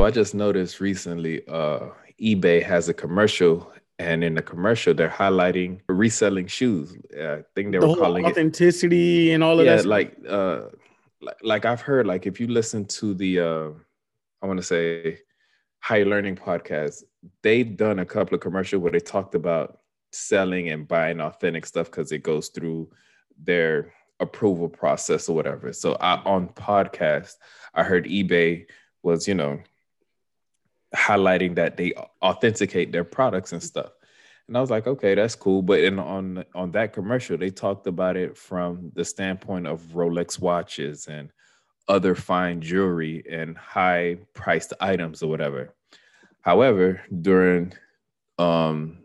So I just noticed recently, uh, eBay has a commercial, and in the commercial, they're highlighting reselling shoes. Uh, I think they The were calling it authenticity and all of yeah, that. like uh, like, like I've heard, like if you listen to the, uh, I want to say, high learning podcast, they've done a couple of commercials where they talked about selling and buying authentic stuff because it goes through their approval process or whatever. So I, on podcast, I heard eBay was, you know, highlighting that they authenticate their products and stuff. And I was like, okay, that's cool. But in, on on that commercial, they talked about it from the standpoint of Rolex watches and other fine jewelry and high priced items or whatever. However, during um,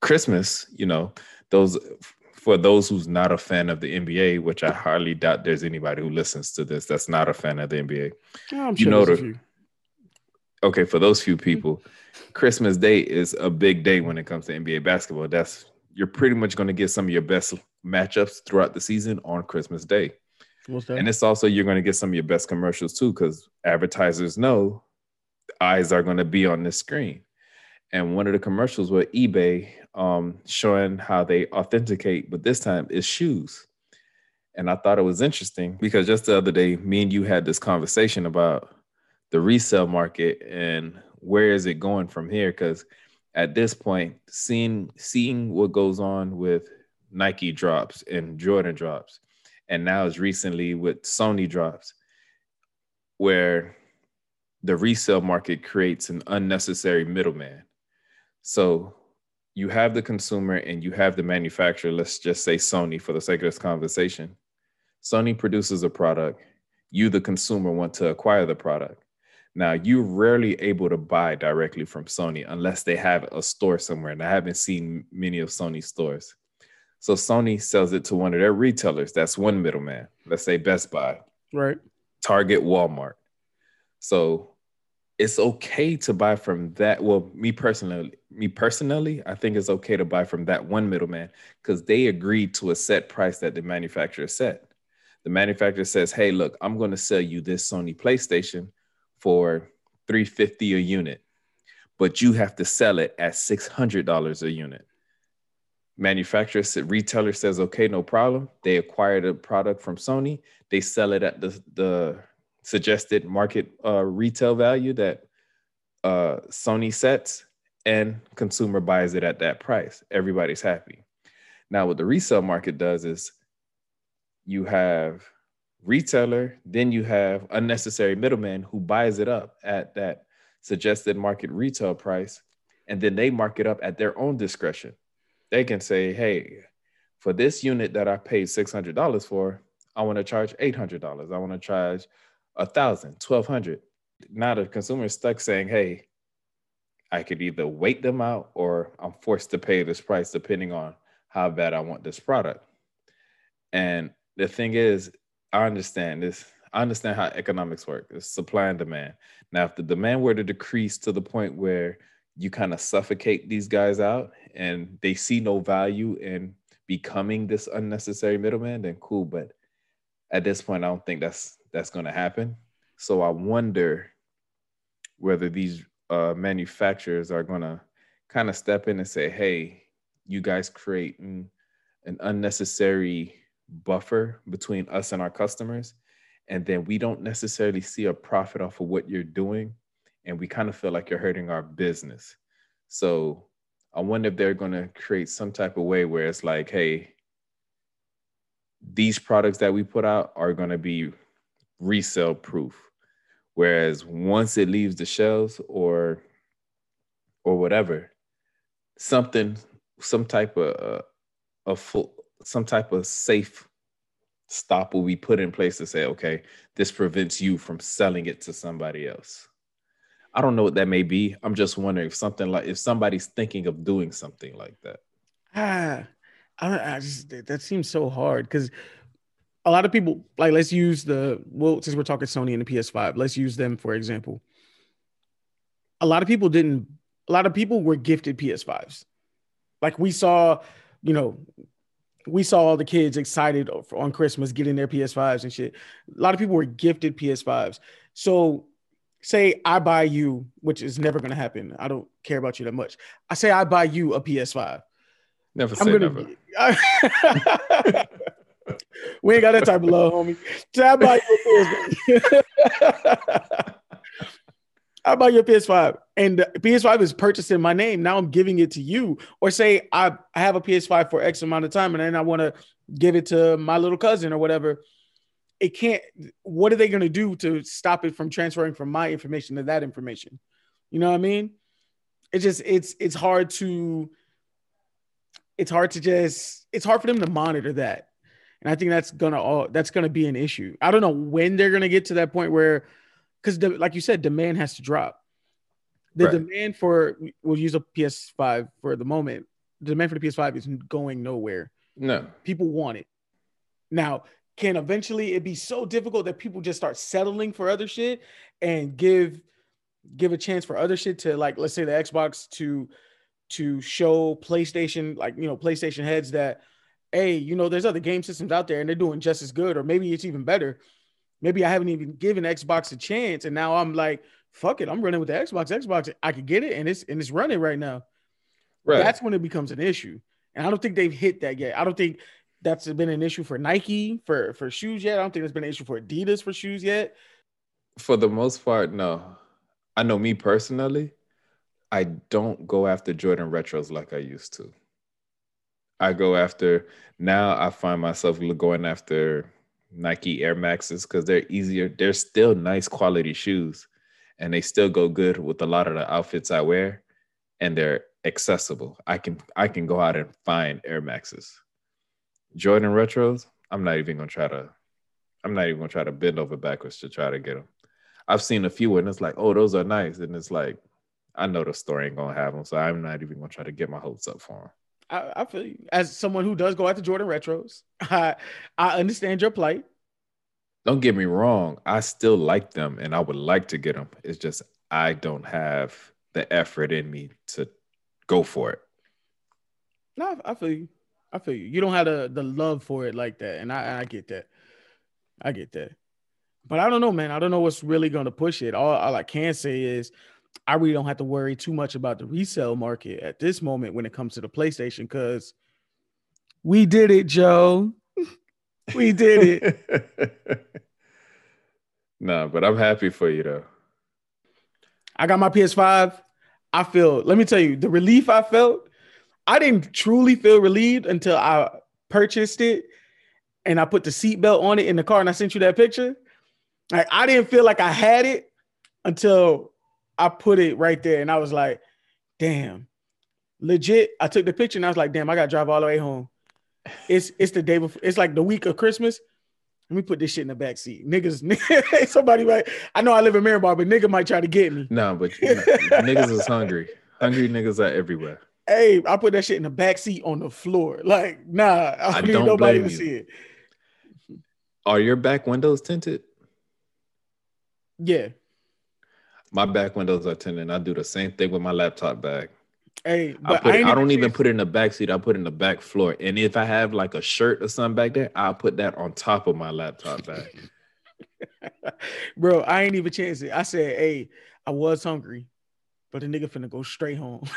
Christmas, you know, those for those who's not a fan of the NBA, which I hardly doubt there's anybody who listens to this that's not a fan of the NBA. Oh, I'm you sure know the-. Okay, for those few people, Christmas Day is a big day when it comes to NBA basketball. That's you're pretty much going to get some of your best matchups throughout the season on Christmas Day. And it's also you're going to get some of your best commercials too, because advertisers know eyes are going to be on this screen. And one of the commercials with eBay um, showing how they authenticate, but this time is shoes. And I thought it was interesting because just the other day, me and you had this conversation about the resale market and where is it going from here? Because at this point, seeing seeing what goes on with Nike drops and Jordan drops, and now as recently with Sony drops, where the resale market creates an unnecessary middleman. So you have the consumer and you have the manufacturer. Let's just say Sony for the sake of this conversation. Sony produces a product. You, the consumer, want to acquire the product. Now, you're rarely able to buy directly from Sony unless they have a store somewhere. And I haven't seen many of Sony's stores. So Sony sells it to one of their retailers. That's one middleman. Let's say Best Buy. right. Target, Walmart. So it's okay to buy from that. Well, me personally, me personally, I think it's okay to buy from that one middleman because they agreed to a set price that the manufacturer set. The manufacturer says, "Hey, look, I'm going to sell you this Sony PlayStation for 350 a unit, but you have to sell it at $600 a unit." Manufacturer, said- retailer says, "Okay, no problem." They acquire the product from Sony they sell it at the the suggested market uh, retail value that uh, Sony sets, and consumer buys it at that price. Everybody's happy. Now, what the resale market does is you have retailer, then you have unnecessary middleman who buys it up at that suggested market retail price, and then they mark it up at their own discretion. They can say, "Hey, for this unit that I paid six hundred dollars for, I want to charge eight hundred dollars. I want to charge a thousand, twelve hundred. Now the consumer is stuck saying, "Hey, I could either wait them out or I'm forced to pay this price depending on how bad I want this product." And the thing is, I understand this. I understand how economics work. It's supply and demand. Now, if the demand were to decrease to the point where you kind of suffocate these guys out and they see no value in becoming this unnecessary middleman, then cool. But at this point, I don't think that's that's going to happen. So I wonder whether these uh, manufacturers are going to kind of step in and say, "Hey, you guys create an, an unnecessary buffer between us and our customers, and then we don't necessarily see a profit off of what you're doing, and we kind of feel like you're hurting our business." So I wonder if they're going to create some type of way where it's like, "Hey." these products that we put out are going to be resale proof whereas once it leaves the shelves or or whatever something some type of uh, a full some type of safe stop will be put in place to say okay this prevents you from selling it to somebody else i don't know what that may be i'm just wondering if something like if somebody's thinking of doing something like that Ah, I, I just that that seems so hard because a lot of people like let's use the well since we're talking Sony and the PS5, let's use them for example. A lot of people didn't. A lot of people were gifted PS5s. Like we saw, you know, we saw all the kids excited on Christmas getting their PS5s and shit. A lot of people were gifted PS5s. So say I buy you, which is never gonna happen. I don't care about you that much. I say I buy you a PS5. Never I'm gonna. never. Be, we ain't got that type of love, homie. So I buy you a PS5. I buy your PS5, and PS5 is purchased in my name. Now I'm giving it to you, or say I, I have a PS5 for X amount of time, and then I want to give it to my little cousin or whatever. It can't. What are they going to do to stop it from transferring from my information to that information? You know what I mean? It's just it's it's hard to it's hard to just it's hard for them to monitor that, and I think that's gonna all that's gonna be an issue. I don't know when they're gonna get to that point where because like you said, demand has to drop. The Right. demand for we'll use a PS5 for the moment. The demand for the PS5 is going nowhere. No. People want it. Now, can eventually it be so difficult that people just start settling for other shit and give give a chance for other shit to like let's say the Xbox to to show PlayStation like you know PlayStation heads that hey, you know, there's other game systems out there and they're doing just as good, or maybe it's even better. Maybe I haven't even given Xbox a chance, and now I'm like, fuck it, I'm running with the Xbox. Xbox, I could get it, and it's and it's running right now. Right. That's when it becomes an issue, and I don't think they've hit that yet. I don't think that's been an issue for Nike for for shoes yet. I don't think there's been an issue for Adidas for shoes yet. For the most part, no. I know me personally, I don't go after Jordan retros like I used to. I go after now I find myself going after Nike Air Maxes because they're easier. They're still nice quality shoes and they still go good with a lot of the outfits I wear and they're accessible. I can I can go out and find Air Maxes. Jordan retros, I'm not even gonna try to I'm not even gonna try to bend over backwards to try to get them. I've seen a few and it's like, oh, those are nice, and it's like, I know the store ain't gonna have them, so I'm not even gonna try to get my hopes up for them. I, I feel you. as someone who does go after Jordan retros. I I understand your plight. Don't get me wrong, I still like them, and I would like to get them. It's just I don't have the effort in me to go for it. No, I feel you. I feel you. You don't have the the love for it like that, and I I get that. I get that. But I don't know, man. I don't know what's really going to push it. All, all I can say is I really don't have to worry too much about the resale market at this moment when it comes to the PlayStation because we did it, Joe. We did it. no, but I'm happy for you though. I got my PS5. I feel, let me tell you, the relief I felt, I didn't truly feel relieved until I purchased it and I put the seatbelt on it in the car and I sent you that picture. Like I didn't feel like I had it until I put it right there and I was like, damn. Legit, I took the picture and I was like, damn, I gotta drive all the way home. It's it's the day before, it's like the week of Christmas. Let me put this shit in the back seat. Niggas, somebody might, I know I live in Miramar, but nigga might try to get me. No, but you know, niggas is hungry. Hungry niggas are everywhere. Hey, I put that shit in the back seat on the floor. Like, nah, I I don't need don't nobody to you. see it. Are your back windows tinted? Yeah. My back windows are tinted. I do the same thing with my laptop bag. Hey, I, but put I, I don't even put it in the back seat. I put it in the back floor. And if I have like a shirt or something back there, I'll put that on top of my laptop bag. bro. I ain't even chance it. I said, hey, I was hungry, but the nigga finna go straight home.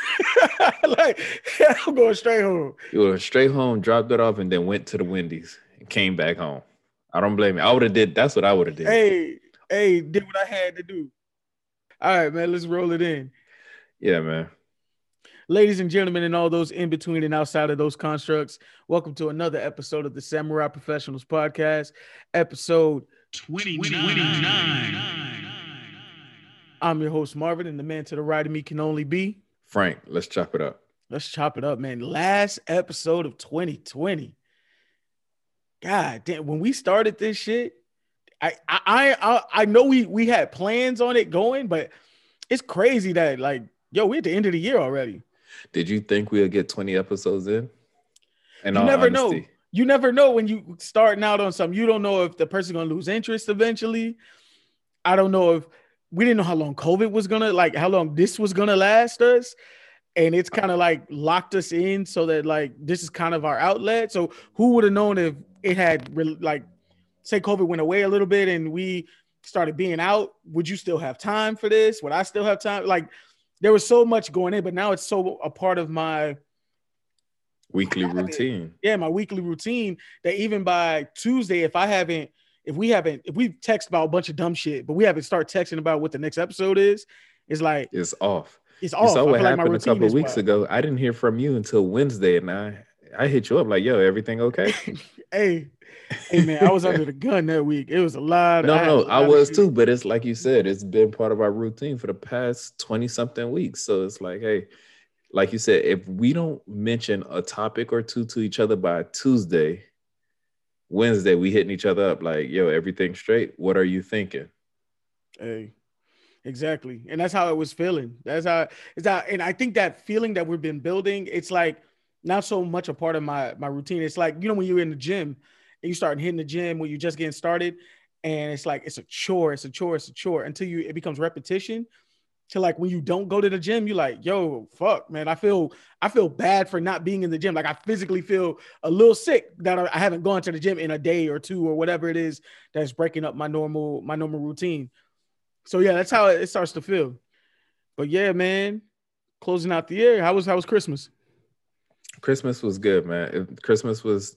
like, I'm going straight home. You went straight home, dropped it off, and then went to the Wendy's and came back home. I don't blame you. I would have did. That's what I would have did. Hey, hey, did what I had to do. All right, man, let's roll it in. Yeah, man. Ladies and gentlemen, and all those in between and outside of those constructs, welcome to another episode of the Samurai Professionals Podcast, episode 29. I'm your host, Marvin, and the man to the right of me can only be. Frank, let's chop it up. Let's chop it up, man. Last episode of 2020. God damn, when we started this shit, I I I, I know we we had plans on it going, but it's crazy that like, yo, we're at the end of the year already. Did you think we'll get 20 episodes in? And You never know. You never know when you starting out on something. You don't know if the person's gonna lose interest eventually. I don't know if we didn't know how long COVID was gonna like how long this was gonna last us. And it's kind of like locked us in so that like this is kind of our outlet. So who would have known if it had re- like say COVID went away a little bit and we started being out, would you still have time for this? Would I still have time? Like there was so much going in, but now it's so a part of my weekly routine. Yeah, my weekly routine that even by Tuesday, if I haven't, if we haven't, if we text about a bunch of dumb shit, but we haven't start texting about what the next episode is, it's like it's off. It's off. You saw what happened like a couple weeks wild. ago. I didn't hear from you until Wednesday, and I I hit you up like, "Yo, everything okay?" hey, hey, man, I was under the gun that week. It was a lot. No, no, I was too. But it's like you said, it's been part of our routine for the past twenty something weeks. So it's like, hey, like you said, if we don't mention a topic or two to each other by Tuesday, Wednesday, we hitting each other up like, "Yo, everything straight? What are you thinking?" Hey, exactly, and that's how it was feeling. That's how it's that, and I think that feeling that we've been building, it's like not so much a part of my my routine. It's like you know when you're in the gym and you start hitting the gym when you're just getting started, and it's like it's a chore, it's a chore, it's a chore until you it becomes repetition. To like when you don't go to the gym, you're like, yo, fuck, man. I feel I feel bad for not being in the gym. Like I physically feel a little sick that I haven't gone to the gym in a day or two or whatever it is that's breaking up my normal my normal routine. So yeah, that's how it starts to feel. But yeah, man, closing out the year. How was how was Christmas? Christmas was good, man. Christmas was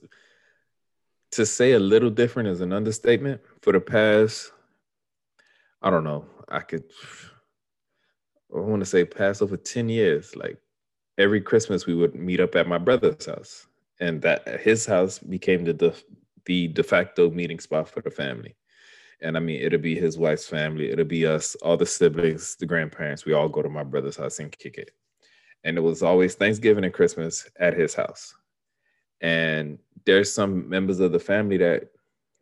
to say a little different is an understatement. For the past, I don't know, I could, I want to say past over 10 years, like every Christmas we would meet up at my brother's house. And that his house became the the de facto meeting spot for the family. And I mean, it'll be his wife's family, it'll be us, all the siblings, the grandparents. We all go to my brother's house and kick it. And it was always Thanksgiving and Christmas at his house. And there's some members of the family that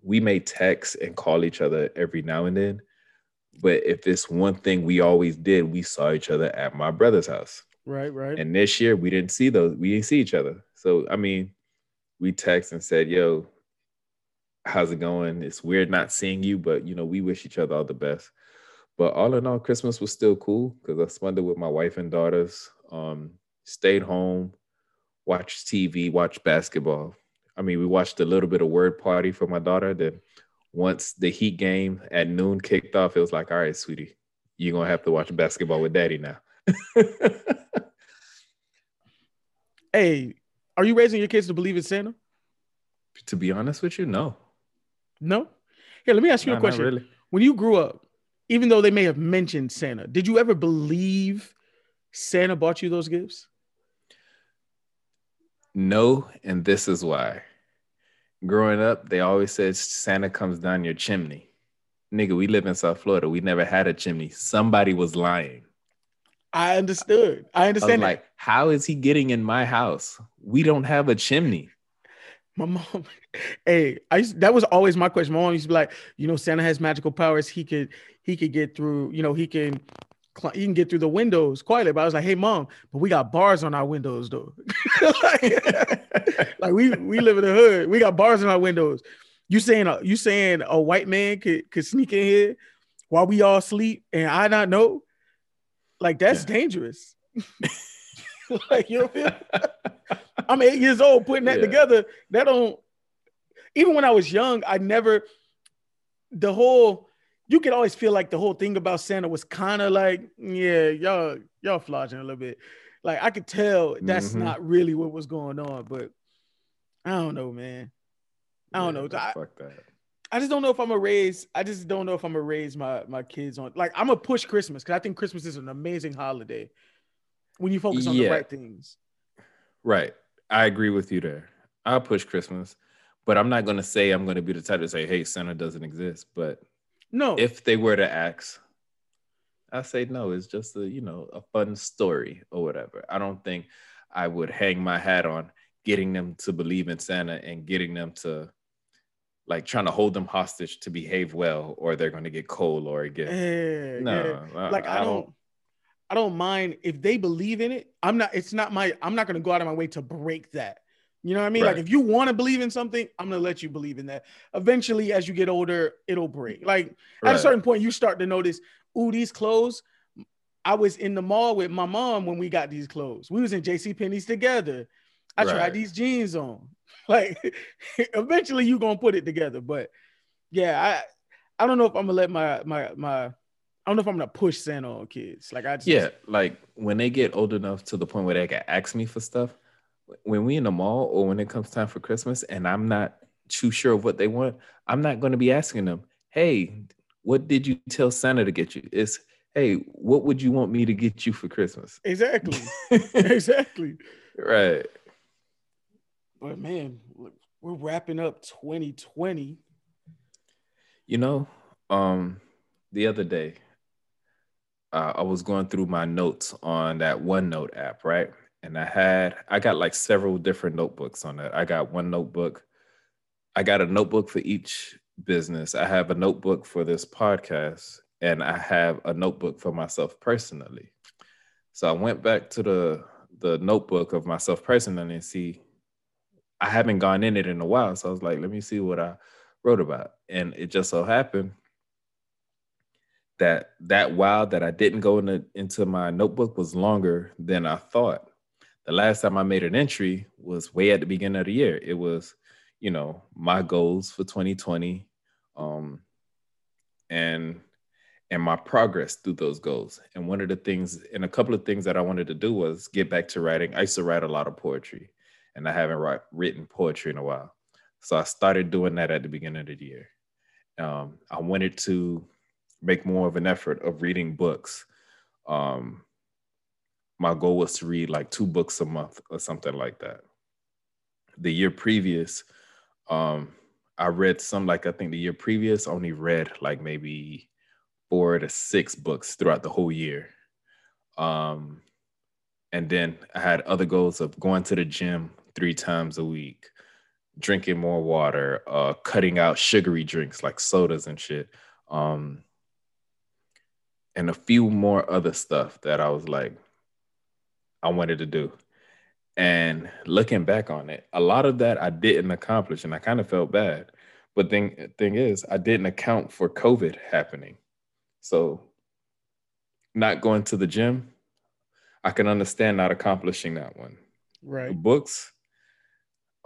we may text and call each other every now and then. But if it's one thing we always did, we saw each other at my brother's house. Right, right. And this year we didn't see those, we didn't see each other. So I mean, we text and said, yo, how's it going? It's weird not seeing you, but you know, we wish each other all the best. But all in all, Christmas was still cool because I spent it with my wife and daughters. Um, stayed home, watched TV, watched basketball. I mean, we watched a little bit of word party for my daughter. Then once the Heat game at noon kicked off, it was like, all right, sweetie, you're gonna have to watch basketball with daddy now. hey, are you raising your kids to believe in Santa? To be honest with you, no. No? Here, let me ask you no, a question. Really. When you grew up, even though they may have mentioned Santa, did you ever believe Santa bought you those gifts? No, and this is why. Growing up, they always said Santa comes down your chimney. Nigga, we live in South Florida. We never had a chimney. Somebody was lying. I understood. I understand. I like, how is he getting in my house? We don't have a chimney. My mom, hey, I used, that was always my question. My mom used to be like, you know, Santa has magical powers. He could he could get through. You know, he can you can get through the windows quietly. But I was like, hey mom, but we got bars on our windows though. like, like, we we live in the hood. We got bars on our windows. You saying a, you saying a white man could could sneak in here while we all sleep and I not know? Like that's yeah. dangerous. like you know, I'm eight years old putting that yeah. together. That don't even when I was young, I never the whole you could always feel like the whole thing about Santa was kind of like, yeah, y'all, y'all flogging a little bit. Like I could tell that's mm-hmm. not really what was going on, but I don't know, man. I don't yeah, know. I, fuck that. I just don't know if I'm gonna raise. I just don't know if I'm gonna raise my my kids on. Like I'm gonna push Christmas because I think Christmas is an amazing holiday when you focus on yeah. the right things. Right, I agree with you there. I'll push Christmas, but I'm not gonna say I'm gonna be the type to say, "Hey, Santa doesn't exist." But no. If they were to ask, I say no. It's just a you know a fun story or whatever. I don't think I would hang my hat on getting them to believe in Santa and getting them to like trying to hold them hostage to behave well or they're going to get cold or get yeah, no yeah. like I, I, don't I don't mind if they believe in it. I'm not it's not my I'm not going to go out of my way to break that. You know what I mean? Right. Like if you want to believe in something, I'm gonna let you believe in that. Eventually, as you get older, it'll break. Like right. at a certain point, you start to notice, ooh, these clothes. I was in the mall with my mom when we got these clothes. We was in JC Penney's together. I right. tried these jeans on. Like eventually you're gonna put it together. But yeah, I don't know if I'm gonna let my my my I don't know if I'm gonna push Santa on kids. Like I just Yeah, like when they get old enough to the point where they can ask me for stuff, when we in the mall or when it comes time for Christmas and I'm not too sure of what they want, I'm not going to be asking them, "Hey, what did you tell Santa to get you?" It's, "Hey, what would you want me to get you for Christmas?" exactly, exactly. right. But man, we're wrapping up 2020. You know, um, the other day, uh, I was going through my notes on that OneNote app, right? And I had, I got like several different notebooks on that. I got one notebook. I got a notebook for each business. I have a notebook for this podcast, and I have a notebook for myself personally. So I went back to the the notebook of myself personally and see. I haven't gone in it in a while, so I was like, let me see what I wrote about, and it just so happened that that while that I didn't go into, into my notebook was longer than I thought. The last time I made an entry was way at the beginning of the year. It was, you know, my goals for 2020, um, and and my progress through those goals. And one of the things, and a couple of things that I wanted to do was get back to writing. I used to write a lot of poetry, and I haven't write, written poetry in a while. So I started doing that at the beginning of the year. Um, I wanted to make more of an effort of reading books. Um, my goal was to read like two books a month or something like that. The year previous, um, I read some like I think the year previous only read like maybe four to six books throughout the whole year. Um, and then I had other goals of going to the gym three times a week, drinking more water, uh, cutting out sugary drinks like sodas and shit. Um, and a few more other stuff that I was like, I wanted to do. And looking back on it, a lot of that I didn't accomplish, and I kind of felt bad. But thing thing is, I didn't account for COVID happening. So not going to the gym, I can understand not accomplishing that one. Right. The books,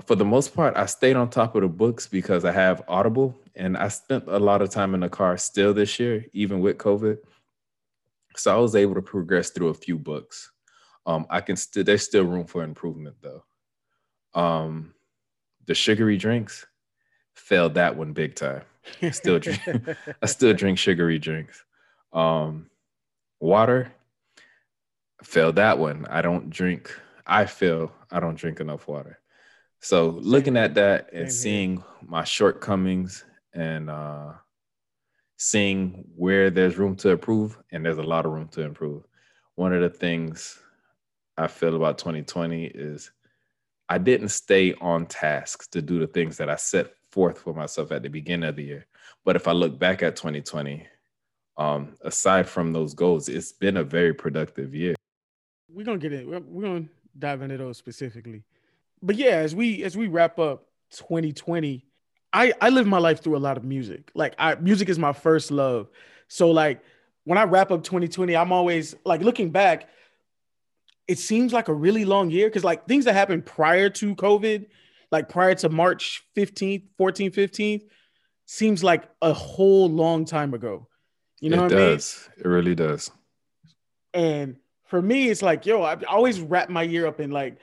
for the most part, I stayed on top of the books because I have Audible and I spent a lot of time in the car still this year, even with COVID. So I was able to progress through a few books. Um, I can still there's still room for improvement though. Um, the sugary drinks failed that one big time. Still drink, I still drink sugary drinks. Um, water failed that one. I don't drink. I feel I don't drink enough water. So looking at that and seeing my shortcomings and uh, seeing where there's room to improve, and there's a lot of room to improve. One of the things I feel about 2020 is I didn't stay on task to do the things that I set forth for myself at the beginning of the year. But if I look back at 2020, um, aside from those goals, it's been a very productive year. We're gonna get it. We're, we're gonna dive into those specifically. But yeah, as we as we wrap up 2020, I I live my life through a lot of music. Like I music is my first love. So like when I wrap up 2020, I'm always like looking back. It seems like a really long year because like things that happened prior to COVID, like prior to March 15th, 14th, 15th, seems like a whole long time ago. You know it what does. I mean? It really does. And for me, it's like, yo, I always wrap my year up in like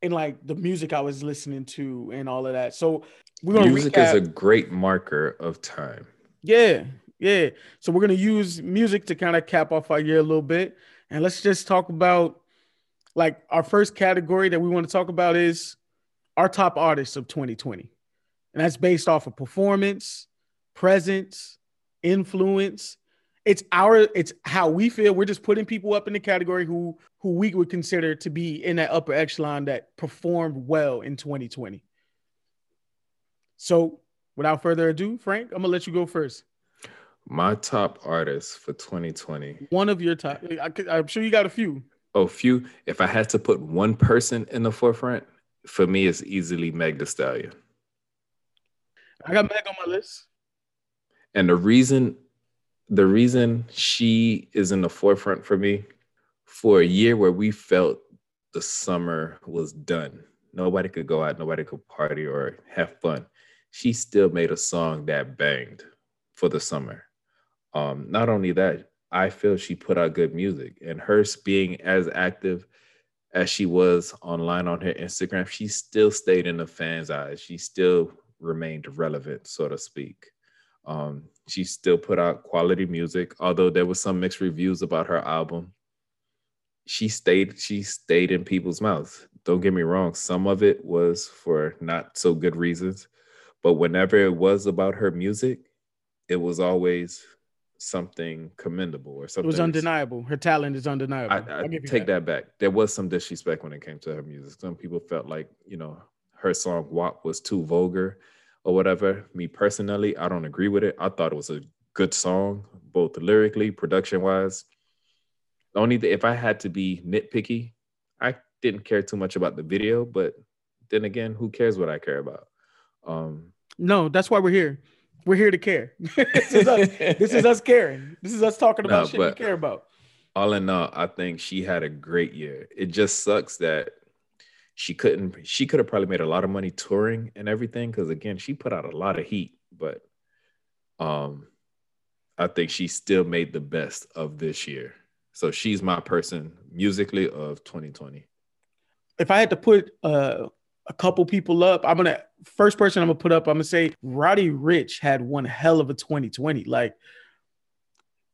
in like the music I was listening to and all of that. So we're gonna Music recap. is a great marker of time. Yeah, yeah. So we're gonna use music to kind of cap off our year a little bit, and let's just talk about like our first category that we want to talk about is our top artists of 2020, and that's based off of performance, presence, influence. It's our, it's how we feel. We're just putting people up in the category who who we would consider to be in that upper echelon that performed well in 2020. So, without further ado, Frank, I'm gonna let you go first. My top artists for 2020. One of your top. I, I'm sure you got a few. Oh, few. If I had to put one person in the forefront, for me, it's easily Meg Thee Stallion. I got Meg on my list. And the reason, the reason she is in the forefront for me, for a year where we felt the summer was done, nobody could go out, nobody could party or have fun. She still made a song that banged for the summer. Um, not only that, I feel she put out good music, and her being as active as she was online on her Instagram, she still stayed in the fans' eyes. She still remained relevant, so to speak. Um, she still put out quality music, although there was some mixed reviews about her album. She stayed, she stayed in people's mouths. Don't get me wrong, some of it was for not so good reasons, but whenever it was about her music, it was always something commendable or something. It was undeniable. Her talent is undeniable. I, I take that. that. back. There was some disrespect when it came to her music. Some people felt like, you know, her song WAP was too vulgar or whatever. Me personally, I don't agree with it. I thought it was a good song, both lyrically, production wise. Only if I had to be nitpicky, I didn't care too much about the video, but then again, who cares what I care about? Um, no, that's why we're here. We're here to care. this, is us, this is us caring. This is us talking about no, shit we care about. All in all, I think she had a great year. It just sucks that she couldn't. She could have probably made a lot of money touring and everything because again, she put out a lot of heat. But um, I think she still made the best of this year. So she's my person musically of 2020. If I had to put uh, a couple people up. I'm gonna first person I'm gonna put up. I'm gonna say Roddy Ricch had one hell of a 2020. Like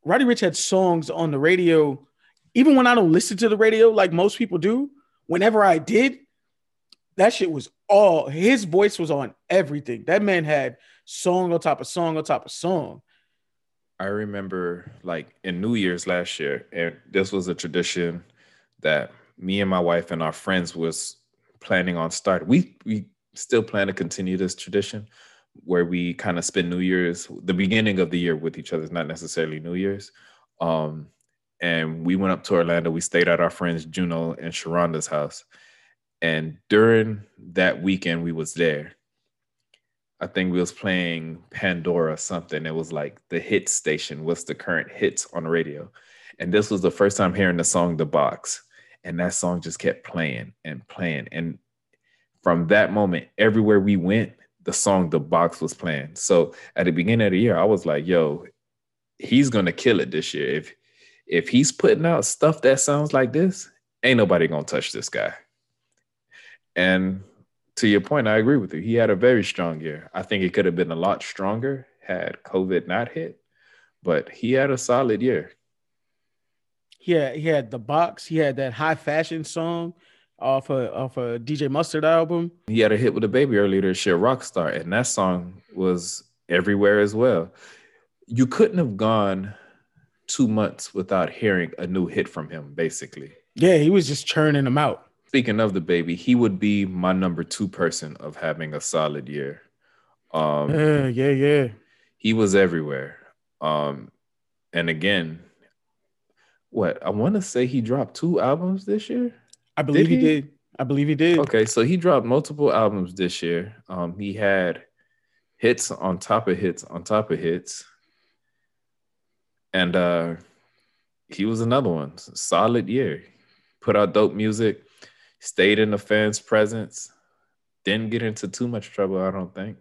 Roddy Ricch had songs on the radio, even when I don't listen to the radio like most people do. Whenever I did, that shit was all his voice was on everything. That man had song on top of song on top of song. I remember like in New Year's last year, and this was a tradition that me and my wife and our friends was planning on starting. We we still plan to continue this tradition where we kind of spend New Year's, the beginning of the year with each other, not necessarily New Year's. Um, and we went up to Orlando. We stayed at our friends Juno and Sharonda's house. And during that weekend, we was there. I think we was playing Pandora something. It was like the hit station. What's the current hits on radio? And this was the first time hearing the song "The Box." and that song just kept playing and playing and from that moment everywhere we went the song the box was playing. So at the beginning of the year i was like yo he's gonna kill it this year. If if he's putting out stuff that sounds like this ain't nobody gonna touch this guy. And to your point i agree with you. He had a very strong year. I think it could have been a lot stronger had covid not hit but he had a solid year. Yeah, he had the box. He had that high fashion song off a off a DJ Mustard album. He had a hit with DaBaby earlier this year, Rockstar, and that song was everywhere as well. You couldn't have gone two months without hearing a new hit from him, basically. Yeah, he was just churning them out. Speaking of DaBaby, he would be my number two person of having a solid year. Um, yeah, yeah, yeah. He was everywhere. Um, and again, what I want to say he dropped two albums this year. I believe did he? he? did. I believe he did. Okay, so he dropped multiple albums this year. Um, he had hits on top of hits on top of hits, and uh, he was another one. Solid year. Put out dope music. Stayed in the fans' presence. Didn't get into too much trouble. I don't think.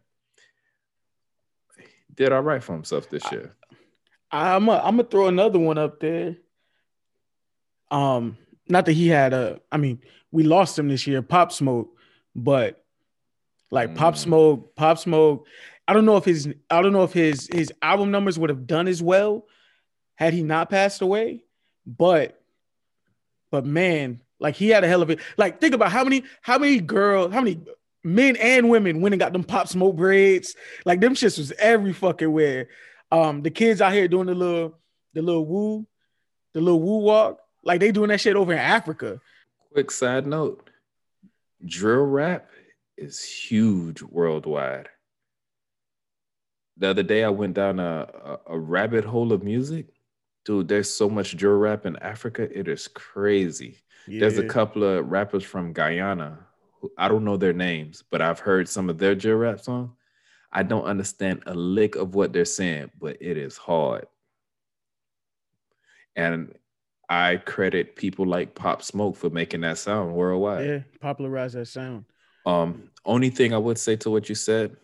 Did all right for himself this year. I, I'm gonna throw another one up there. Um, not that he had a, I mean, we lost him this year, Pop Smoke, but like mm. Pop Smoke, Pop Smoke. I don't know if his, I don't know if his his album numbers would have done as well had he not passed away, but, but man, like he had a hell of it. Like think about how many how many girls, how many men and women went and got them Pop Smoke braids. Like them shits was every fucking where. Um, the kids out here doing the little the little woo, the little woo walk. Like they doing that shit over in Africa. Quick side note: drill rap is huge worldwide. The other day, I went down a, a, a rabbit hole of music. Dude, there's so much drill rap in Africa. It is crazy. Yeah. There's a couple of rappers from Guyana. Who, I don't know their names, but I've heard some of their drill rap songs. I don't understand a lick of what they're saying, but it is hard. And I credit people like Pop Smoke for making that sound worldwide. Yeah, popularize that sound. Um, only thing I would say to what you said,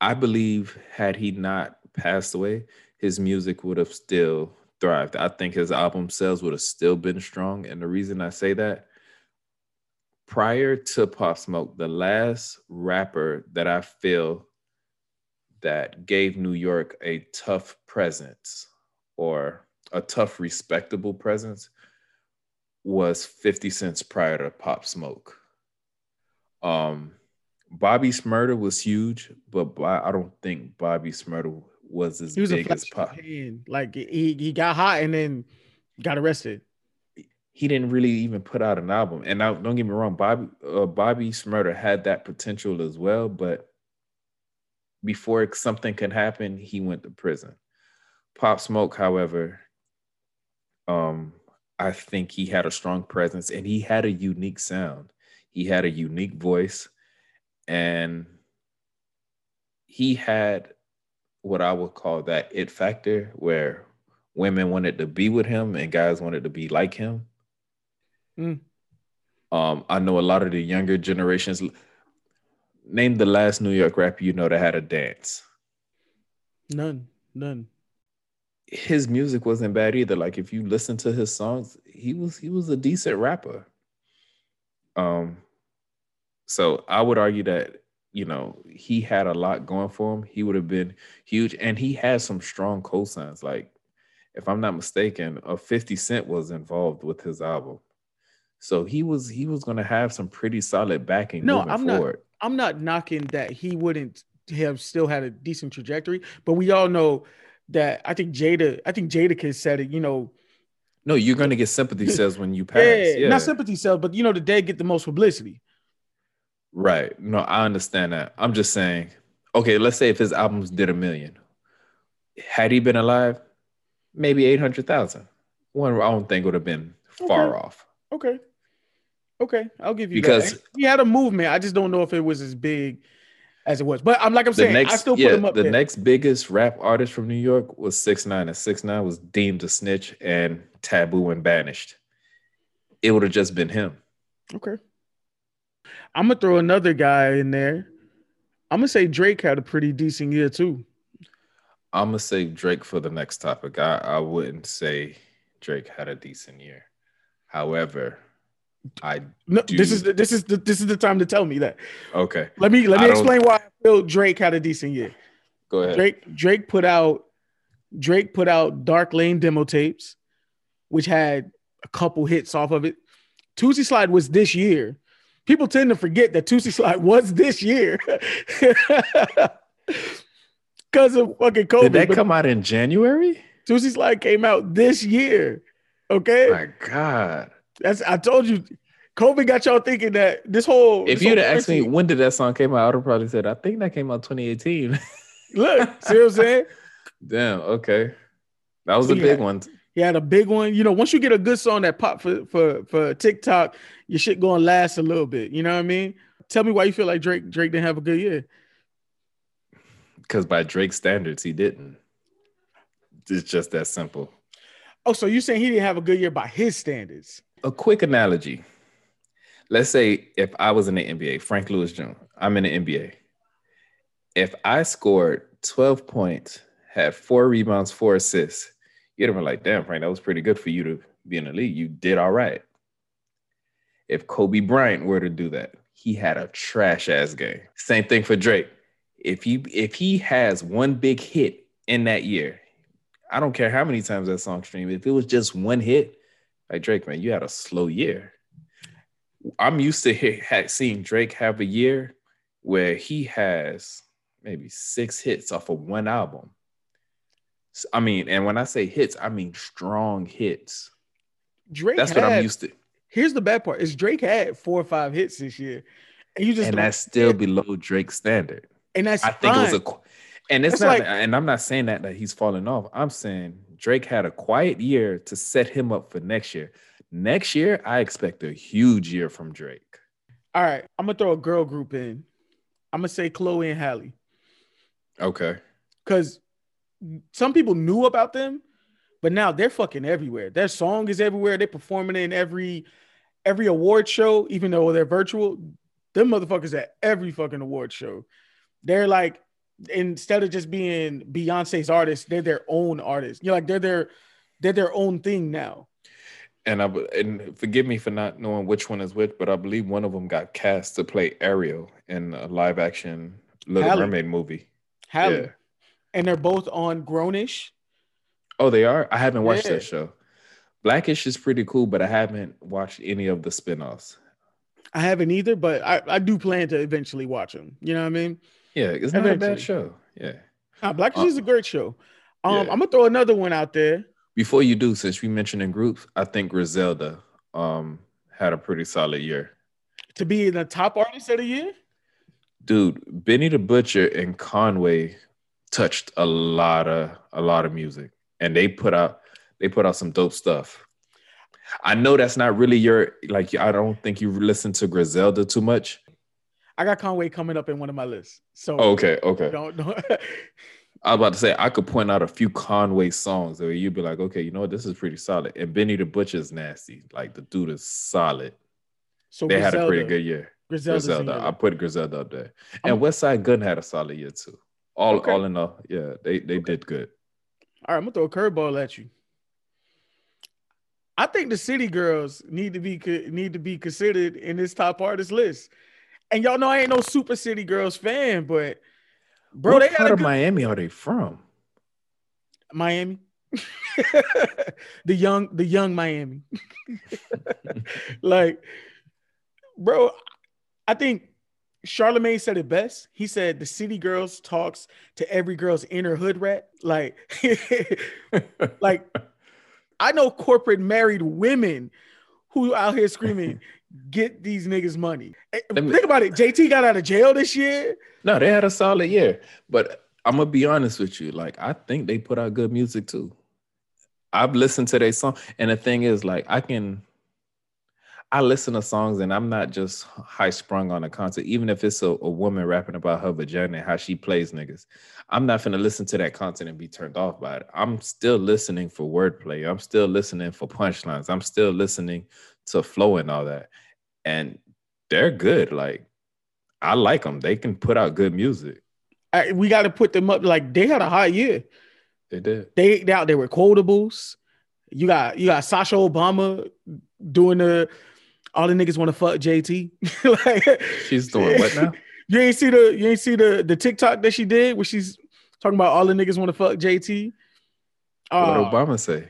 I believe had he not passed away, his music would have still thrived. I think his album sales would have still been strong. And the reason I say that, prior to Pop Smoke, the last rapper that I feel that gave New York a tough presence or a tough, respectable presence was 50 Cent's prior to Pop Smoke. Um, Bobby Shmurda was huge, but I don't think Bobby Shmurda was as he was big as Pop. Like he he got hot and then got arrested. He didn't really even put out an album. And now, don't get me wrong, Bobby uh, Bobby Shmurda had that potential as well, but before something could happen, he went to prison. Pop Smoke, however, um, I think he had a strong presence and he had a unique sound. He had a unique voice, and he had what I would call that it factor where women wanted to be with him and guys wanted to be like him. Mm. Um, I know a lot of the younger generations. Name the last New York rapper you know that had a dance. None, none. His music wasn't bad either. Like if you listen to his songs, he was he was a decent rapper. Um, so I would argue that you know, he had a lot going for him. He would have been huge, and he had some strong cosigns. Like, if I'm not mistaken, a 50 Cent was involved with his album, so he was he was going to have some pretty solid backing. No, I'm forward. not. I'm not knocking that he wouldn't have still had a decent trajectory, but we all know that I think Jada, I think Jada Jadakiss said it. You know, no, you're going to get sympathy sales when you pass. Yeah, yeah, not sympathy sales, but you know, the dead get the most publicity. Right. No, I understand that. I'm just saying, okay, let's say if his albums did a million, had he been alive, maybe 800,000. One, I don't think would have been far okay. off. Okay. Okay. I'll give you because that. he had a movement. I just don't know if it was as big as it was. But I'm like I'm saying, next, I still yeah, put him up The there. next biggest rap artist from New York was Six Nine, and Six Nine was deemed a snitch and taboo and banished. It would have just been him. Okay. I'm gonna throw another guy in there. I'm gonna say Drake had a pretty decent year too. I'm gonna say Drake for the next topic. I, I wouldn't say Drake had a decent year. However, I no, do... this is the, this is the, this is the time to tell me that. Okay. Let me let me explain why I feel Drake had a decent year. Go ahead. Drake Drake put out Drake put out Dark Lane demo tapes, which had a couple hits off of it. Toosie Slide was this year, people tend to forget that Toosie Slide was this year because of fucking COVID. Did that but come out in January? Toosie Slide came out this year. Okay. My God. That's I told you. Kobe got y'all thinking that this whole. If you'd asked me when did that song came out, I would have probably said I think that came out 2018. Look, see what I'm saying? Damn. Okay, that was a big one. He had a big one. You know, once you get a good song that pop for for for TikTok, your shit gonna last a little bit. You know what I mean? Tell me why you feel like Drake Drake didn't have a good year. Because by Drake standards, he didn't. It's just that simple. Oh, so you saying he didn't have a good year by his standards? A quick analogy. Let's say if I was in the NBA, Frank Lewis Jr., I'm in the NBA. If I scored 12 points, had four rebounds, four assists, you'd have been like, damn, Frank, that was pretty good for you to be in the league. You did all right if Kobe Bryant were to do that, he had a trash ass game. Same thing for Drake. If he if he has one big hit in that year, I don't care how many times that song streamed. If it was just one hit, like Drake, man, you had a slow year. I'm used to he- seeing Drake have a year where he has maybe six hits off of one album. I mean, and when I say hits, I mean strong hits. Drake That's had, what I'm used to. Here's the bad part: is Drake had four or five hits this year, and you just and that's still below Drake's standard. And that's I think fine. it was a, and it's that's not, like, and I'm not saying that that he's falling off. I'm saying Drake had a quiet year to set him up for next year. Next year, I expect a huge year from Drake. All right, I'm gonna throw a girl group in. I'm gonna say Chloe and Halle. Okay. Because some people knew about them, but now they're fucking everywhere. Their song is everywhere. They're performing in every every award show, even though they're virtual. Them motherfuckers at every fucking award show. They're like instead of just being Beyonce's artist, they're their own artist. You're like they're their they're their own thing now. And I and forgive me for not knowing which one is which, but I believe one of them got cast to play Ariel in a live action Little Halle. Mermaid movie. Halle. Yeah. And they're both on Grownish. Oh, they are? I haven't watched yeah. that show. Blackish is pretty cool, but I haven't watched any of the spin-offs. I haven't either, but I, I do plan to eventually watch them. You know what I mean? Yeah, it's not eventually. a bad show. Yeah. Nah, Blackish uh, is a great show. Um, yeah. I'm gonna throw another one out there. Before you do, since we mentioned in groups, I think Griselda um had a pretty solid year. To be in the top artist of the year? Dude, Benny the Butcher and Conway touched a lot of a lot of music. And they put out they put out some dope stuff. I know that's not really your like. I don't think you listen to Griselda too much. I got Conway coming up in one of my lists. So oh, okay, okay. Don't, don't. I was about to say I could point out a few Conway songs where you'd be like, okay, you know what, this is pretty solid. And Benny the Butcher's nasty. Like the dude is solid. So they Griselda, had a pretty good year. Griselda. I put Griselda up there. And I'm, Westside Gunn had a solid year too. All okay. all in all, yeah, they they okay. did good. All right, I'm gonna throw a curveball at you. I think the City Girls need to be need to be considered in this top artist list. And y'all know I ain't no Super City Girls fan, but bro, what they part of good... Miami are they from? Miami. the young, the young Miami. like, bro, I think Charlemagne said it best. He said the city girls talks to every girl's inner hood rat. Like, like I know corporate married women who out here screaming, get these niggas money. Eh, me, Think about it. JT got out of jail this year. No, they had a solid year. But I'm gonna be honest with you. Like, I think they put out good music too. I've listened to their song, and the thing is, like, I can I listen to songs and I'm not just high sprung on a concert, even if it's a, a, woman rapping about her vagina and how she plays niggas. I'm not gonna listen to that content and be turned off by it. I'm still listening for wordplay. I'm still listening for punchlines. I'm still listening to flow and all that. And they're good. Like I like them. They can put out good music. I, we got to put them up. Like they had a high year. They did. They out there were quotables. You got you got Sasha Obama doing the all the niggas want to fuck JT. like, she's doing what now? You ain't see the you ain't see the the TikTok that she did where she's talking about all the niggas want to fuck JT. Uh, what Obama say?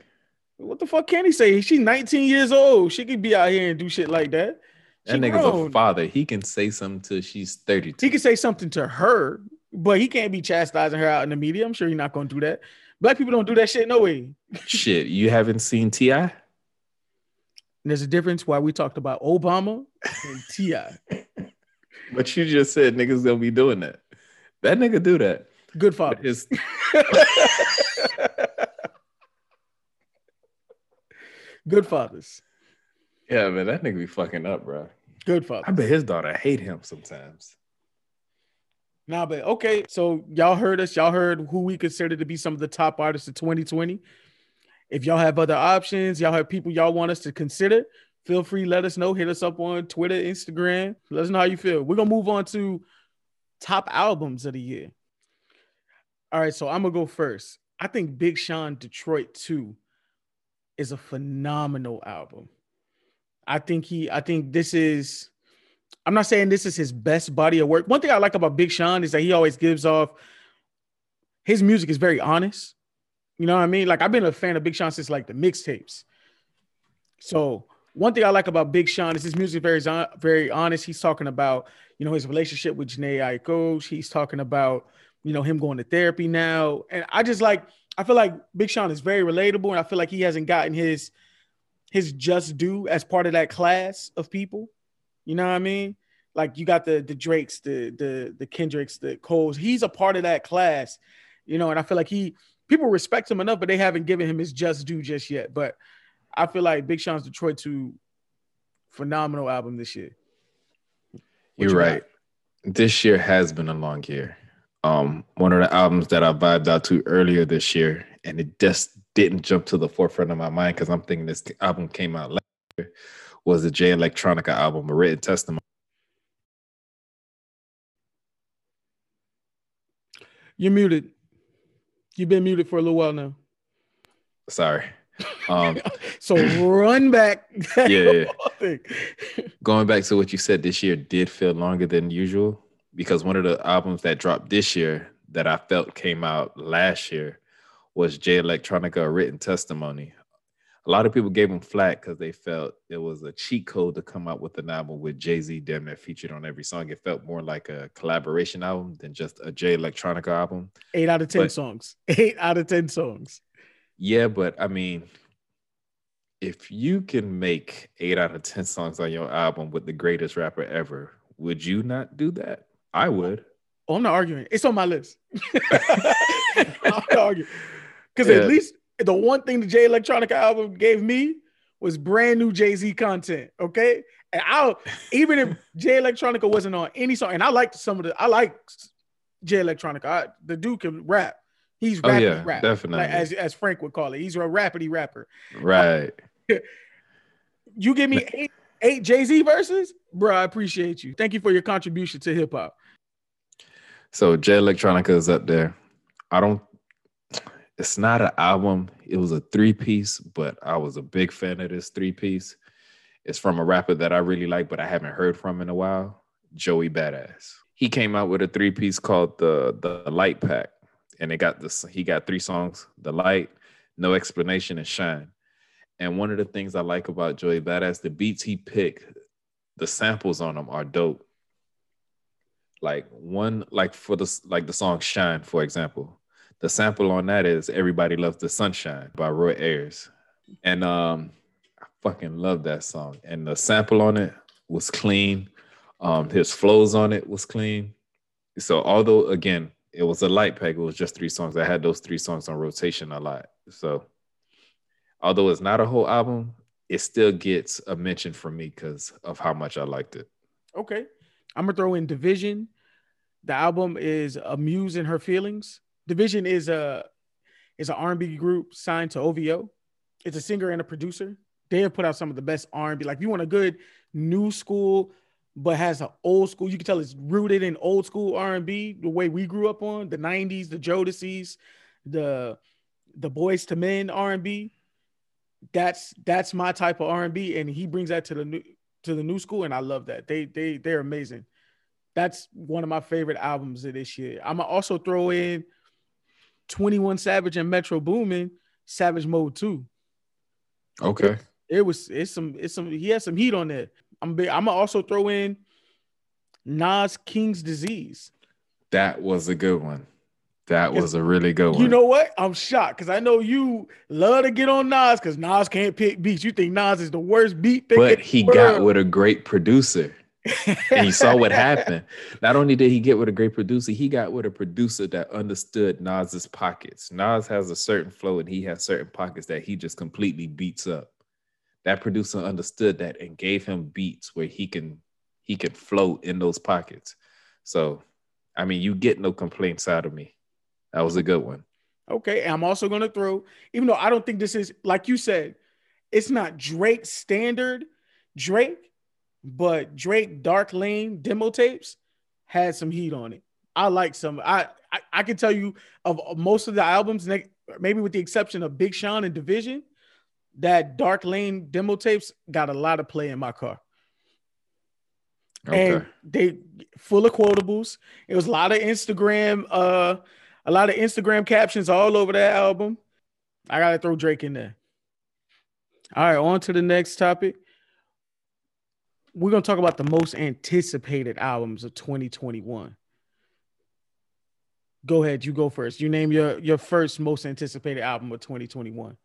What the fuck can he say? She's 19 years old. She could be out here and do shit like that. She that nigga's grown. a father. He can say something till she's 32. He can say something to her, but he can't be chastising her out in the media. I'm sure he's not gonna do that. Black people don't do that shit no way. shit, you haven't seen T.I.? There's a difference why we talked about Obama and T.I. but you just said niggas gonna be doing that. That nigga do that. Good father. Good fathers. Yeah, man, that nigga be fucking up, bro. Good father. I bet his daughter hate him sometimes. Nah, but okay. So y'all heard us. Y'all heard who we consider to be some of the top artists of 2020. If y'all have other options, y'all have people y'all want us to consider, feel free, let us know. Hit us up on Twitter, Instagram. Let us know how you feel. We're gonna move on to top albums of the year. All right, so I'm gonna go first. I think Big Sean Detroit 2 is a phenomenal album. I think he, I think this is, I'm not saying this is his best body of work. One thing I like about Big Sean is that he always gives off his music is very honest. You know what I mean? Like I've been a fan of Big Sean since like the mixtapes. So one thing I like about Big Sean is his music very very honest. He's talking about you know his relationship with Jhené Aiko. He's talking about you know him going to therapy now, and I just like I feel like Big Sean is very relatable, and I feel like he hasn't gotten his his just due as part of that class of people. You know what I mean? Like you got the the Drakes, the the the Kendricks, the Coles. He's a part of that class, you know, and I feel like he people respect him enough, but they haven't given him his just due just yet. But I feel like Big Sean's Detroit 2 phenomenal album this year. What You're you right. This year has been a long year. Um, one of the albums that I vibed out to earlier this year, and it just didn't jump to the forefront of my mind because I'm thinking this album came out last year, was the Jay Electronica album, A Written Testimony. You're muted. You've been muted for a little while now. Sorry. Um, so run back. yeah. Going back to what you said, this year did feel longer than usual because one of the albums that dropped this year that I felt came out last year was Jay Electronica a written testimony. A lot of people gave him flack because they felt it was a cheat code to come out with an album with Jay Z damn near featured on every song. It felt more like a collaboration album than just a Jay Electronica album. Eight out of 10 but, songs. Eight out of 10 songs. Yeah, but I mean, if you can make eight out of 10 songs on your album with the greatest rapper ever, would you not do that? I would. Oh, I'm not arguing. It's on my list. I'm not arguing. Because yeah. at least the one thing the Jay Electronica album gave me was brand new Jay Z content. Okay. And I'll even if Jay Electronica wasn't on any song, and I liked some of the I like Jay Electronica. I, the dude can rap. He's oh, rapping oh, yeah, rap. Definitely. Like, as, as Frank would call it. He's a rapidy rapper. Right. you give me eight eight Jay Z verses, bro. I appreciate you. Thank you for your contribution to hip hop. So Jay Electronica is up there. I don't. It's not an album. It was a three piece, but I was a big fan of this three piece. It's from a rapper that I really like, but I haven't heard from in a while. Joey Badass. He came out with a three piece called the the Light Pack, and it got this. He got three songs: The Light, No Explanation, and Shine. And one of the things I like about Joey Badass, the beats he picked, the samples on them are dope. Like one, like for the like the song "Shine," for example, the sample on that is "Everybody Loves the Sunshine" by Roy Ayers, and um, I fucking love that song. And the sample on it was clean. Um, his flows on it was clean. So although again, it was a light peg, it was just three songs. I had those three songs on rotation a lot. So although it's not a whole album, it still gets a mention from me because of how much I liked it. Okay. I'm gonna throw in dvsn. The album is A Muse in Her Feelings. dvsn is a is an R&B group signed to OVO. It's a singer and a producer. They have put out some of the best R&B. Like if you want a good new school, but has an old school. You can tell it's rooted in old school R&B, the way we grew up on the '90s, the Jodeci's, the the Boyz II Men R&B that's that's my type of R&B and he brings that to the new to the new school and I love that. They they they're amazing. That's one of my favorite albums of this year. I'm gonna also throw in 21 Savage and Metro Boomin, Savage Mode 2. Okay. It, it, was it's some it's some he has some heat on there. I'm big, I'm gonna also throw in Nas King's Disease. That was a good one. That was a really good one. You know what? I'm shocked because I know you love to get on Nas because Nas can't pick beats. You think Nas is the worst beat picker. But he got with a great producer. and you saw what happened. Not only did he get with a great producer, he got with a producer that understood Nas's pockets. Nas has a certain flow and he has certain pockets that he just completely beats up. That producer understood that and gave him beats where he can he can flow in those pockets. So, I mean, you get no complaints out of me. That was a good one. Okay. I'm also going to throw, even though I don't think this is, like you said, it's not Drake standard Drake, but Drake Dark Lane demo tapes had some heat on it. I like some. I, I, I can tell you of most of the albums, maybe with the exception of Big Sean and dvsn, that Dark Lane demo tapes got a lot of play in my car. Okay. And they full of quotables. It was a lot of Instagram uh a lot of Instagram captions all over that album. I gotta throw Drake in there. All right, on to the next topic. We're gonna talk about the most anticipated albums of 2021. Go ahead, you go first. You name your your first most anticipated album of 2021.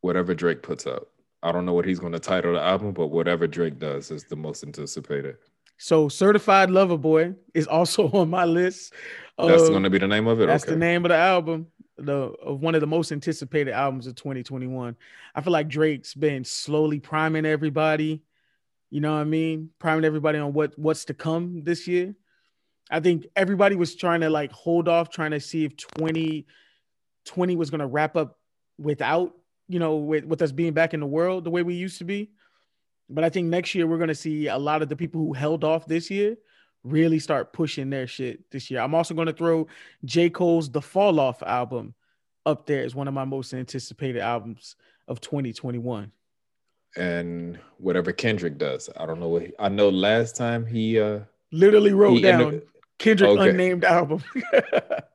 Whatever Drake puts out. I don't know what he's to title the album, but whatever Drake does is the most anticipated. So Certified Lover Boy is also on my list. That's uh, going to be the name of it. That's okay. the name of the album. The of one of the most anticipated albums of 2021. I feel like Drake's been slowly priming everybody. You know what I mean? Priming everybody on what what's to come this year. I think everybody was trying to like hold off, trying to see if 2020 was going to wrap up without, you know, with, with us being back in the world the way we used to be. But I think next year we're going to see a lot of the people who held off this year really start pushing their shit this year. I'm also going to throw J. Cole's The Fall Off album up there as one of my most anticipated albums of 2021. And whatever Kendrick does, I don't know what he, I know. Last time he uh literally wrote he down ended, Kendrick okay. unnamed album.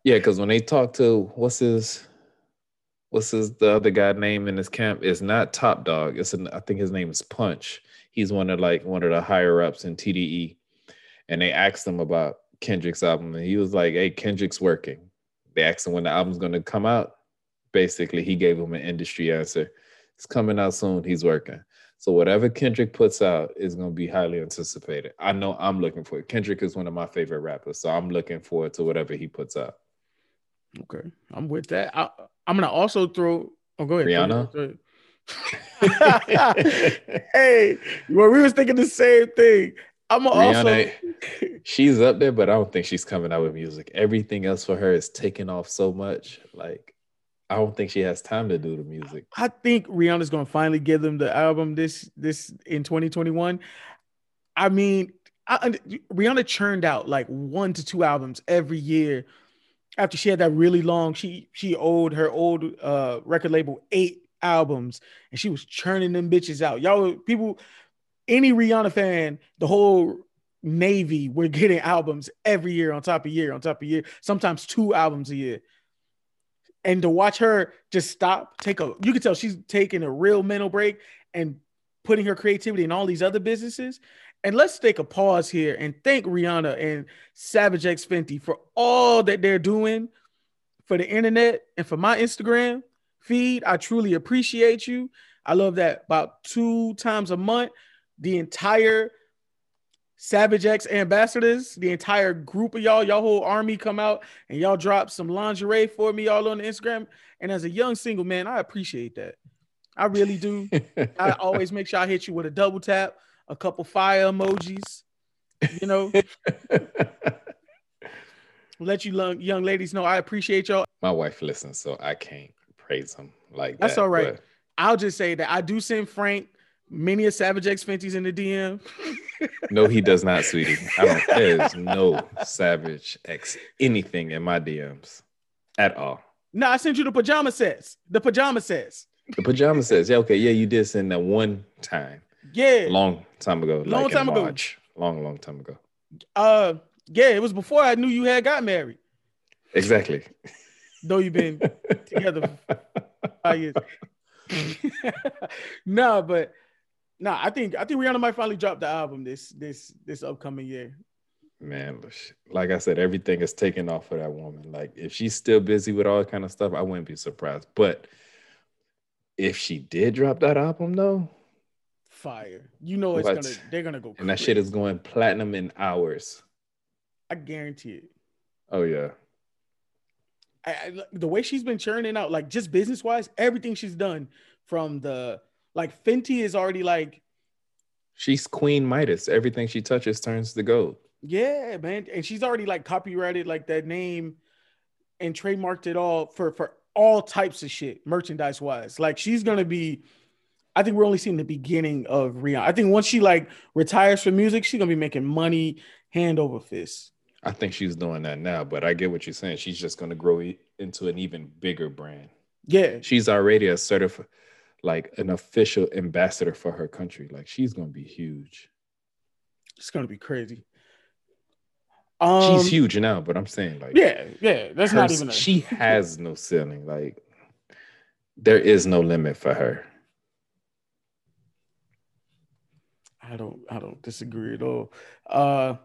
yeah, because when they talk to what's his what's his the other guy name in his camp is not Top Dawg. It's an, I think his name is Punch. He's one of like one of the higher ups in TDE and they asked him about Kendrick's album, and he was like, "Hey, Kendrick's working." They asked him when the album's going to come out. Basically, he gave him an industry answer. It's coming out soon. He's working. So whatever Kendrick puts out is going to be highly anticipated. I know I'm looking for it. Kendrick is one of my favorite rappers, so I'm looking forward to whatever he puts out. Okay, I'm with that. I, am gonna also throw. Oh, go ahead. Rihanna. hey, well, we was thinking the same thing. I'm Rihanna, also she's up there, but I don't think she's coming out with music. Everything else for her is taking off so much. Like, I don't think she has time to do the music. I think Rihanna's gonna finally give them the album this this in 2021. I mean, I, Rihanna churned out like one to two albums every year. After she had that really long, she she owed her old uh, record label eight albums, and she was churning them bitches out. Y'all people any Rihanna fan, the whole Navy, we're getting albums every year on top of year on top of year, sometimes two albums a year. And to watch her just stop, take a, you can tell she's taking a real mental break and putting her creativity in all these other businesses. And let's take a pause here and thank Rihanna and Savage X Fenty for all that they're doing for the internet and for my Instagram feed. I truly appreciate you. I love that about two times a month the entire Savage X ambassadors, the entire group of y'all, y'all whole army come out and y'all drop some lingerie for me all on the Instagram. And as a young single man, I appreciate that. I really do. I always make sure I hit you with a double tap, a couple fire emojis, you know. Let you young, young ladies know I appreciate y'all. My wife listens, so I can't praise them like That's that, all right. But... I'll just say that I do send Frank many a Savage X Fenty's in the DM. no, he does not, sweetie. I don't. There's no Savage X anything in my DMs at all. No, I sent you the pajama sets. The pajama sets. The pajama sets. Yeah, okay. Yeah, you did send that one time. Yeah. Long time ago. Long like time ago. Long, long time ago. Uh yeah, it was before I knew you had got married. Exactly. Though you've been together for five years. no, but Nah, I think I think Rihanna might finally drop the album this this this upcoming year. Man, like I said, everything is taking off for that woman. Like if she's still busy with all kind of stuff, I wouldn't be surprised. But if she did drop that album, though, fire. You know it's what? gonna they're gonna go. And that shit is going platinum in hours. I guarantee it. Oh yeah. I, I, the way she's been churning out, like just business wise, everything she's done from the like Fenty is already like she's Queen Midas. Everything she touches turns to gold. Yeah, man. And she's already like copyrighted like that name and trademarked it all for for all types of shit, merchandise wise. Like she's gonna be I think we're only seeing the beginning of Rihanna. I think once she like retires from music, she's gonna be making money hand over fist. I think she's doing that now, but I get what you're saying. She's just gonna grow into an even bigger brand. Yeah, she's already a certified like an official ambassador for her country. Like she's gonna be huge. It's gonna be crazy. Um, she's huge now, but I'm saying like yeah, yeah, that's her, not even. A... She has no ceiling. Like there is no limit for her. I don't. I don't disagree at all. Uh,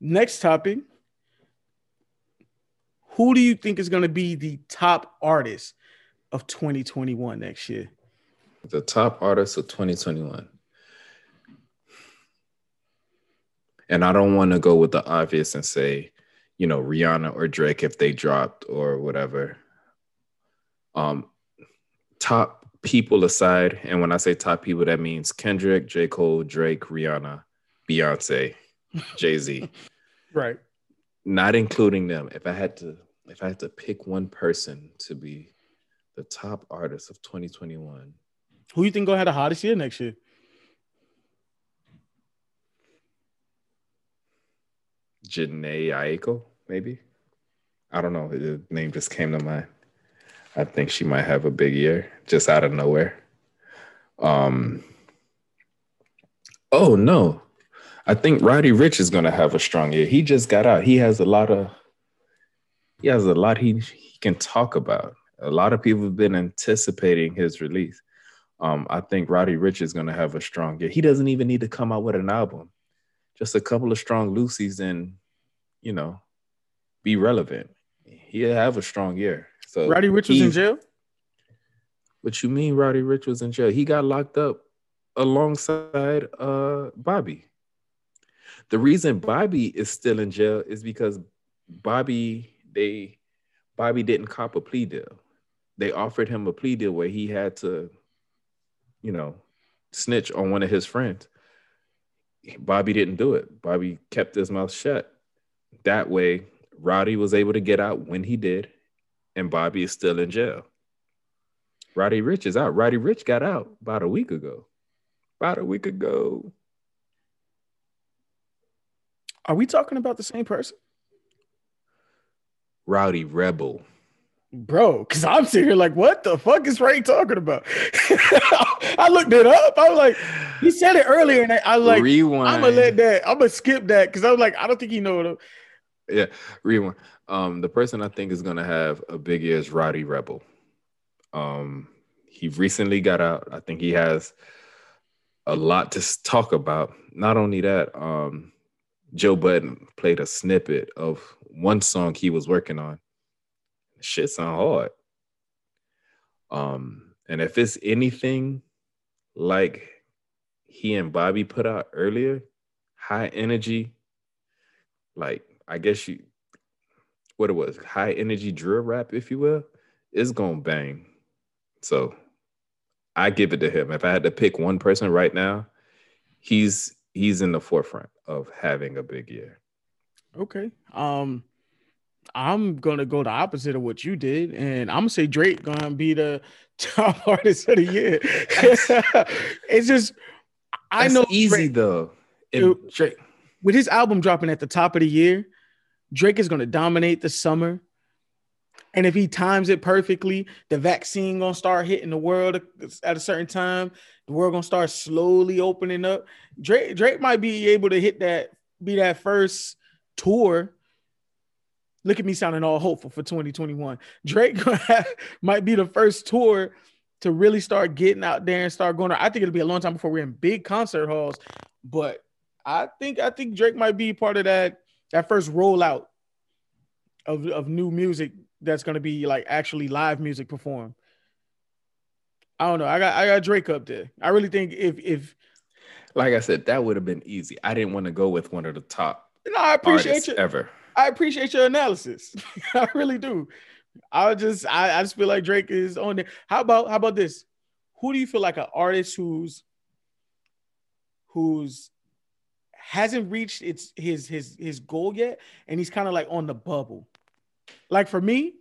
next topic. Who do you think is going to be the top artist of 2021 next year? The top artist of 2021. And I don't want to go with the obvious and say, you know, Rihanna or Drake if they dropped or whatever. Um, top people aside, and when I say top people, that means Kendrick, J. Cole, Drake, Rihanna, Beyonce, Jay Z. right. Not including them. If I had to, if I had to pick one person to be the top artist of 2021. Who you think gonna have the hottest year next year? Jhené Aiko, maybe. I don't know. The name just came to mind. I think she might have a big year just out of nowhere. Um. Oh no, I think Roddy Ricch is going to have a strong year. He just got out. He has a lot of. He has a lot he, he can talk about. A lot of people have been anticipating his release. Um, I think Roddy Ricch is going to have a strong year. He doesn't even need to come out with an album, just a couple of strong loosies and, you know, be relevant. He'll have a strong year. So Roddy Ricch was in jail. What you mean, Roddy Ricch was in jail? He got locked up alongside uh Bobby. The reason Bobby is still in jail is because Bobby they Bobby didn't cop a plea deal. They offered him a plea deal where he had to you know, snitch on one of his friends. Bobby didn't do it. Bobby kept his mouth shut. That way, Roddy was able to get out when he did, and Bobby is still in jail. Roddy Ricch is out. Roddy Ricch got out about a week ago. About a week ago. Are we talking about the same person? Rowdy Rebel bro, because I'm sitting here like, what the fuck is Ray talking about? I looked it up. I was like, he said it earlier, and I, was like, rewind. I'm gonna let that. I'm gonna skip that because I was like, I don't think he know it. Yeah, rewind. Um, the person I think is gonna have a big year is Rowdy Rebel. Um, he recently got out. I think he has a lot to talk about. Not only that, um, Joe Budden played a snippet of one song he was working on shit sound hard. Um, and if it's anything like he and Bobby put out earlier, high energy, like I guess you what it was, high energy drill rap, if you will, is gonna bang. So I give it to him. If I had to pick one person right now, he's he's in the forefront of having a big year. Okay. Um I'm gonna go the opposite of what you did, and I'm gonna say Drake gonna be the top artist of the year. it's just I know easy Drake, though. It, Drake with his album dropping at the top of the year, Drake is gonna dominate the summer. And if he times it perfectly, the vaccine gonna start hitting the world at a certain time. The world gonna start slowly opening up. Drake Drake might be able to hit that, be that first tour Look at me sounding all hopeful for 2021. Drake might be the first tour to really start getting out there and start going. I think it'll be a long time before we're in big concert halls, but I think I think Drake might be part of that that first rollout of, of new music that's going to be like actually live music performed. I don't know. I got I got Drake up there. I really think if if like I said, that would have been easy. I didn't want to go with one of the top. No, I appreciate you ever. I appreciate your analysis. I really do. I just I, I just feel like Drake is on there. How about how about this? Who do you feel like an artist who's who's hasn't reached its his his his goal yet and he's kind of like on the bubble? Like for me,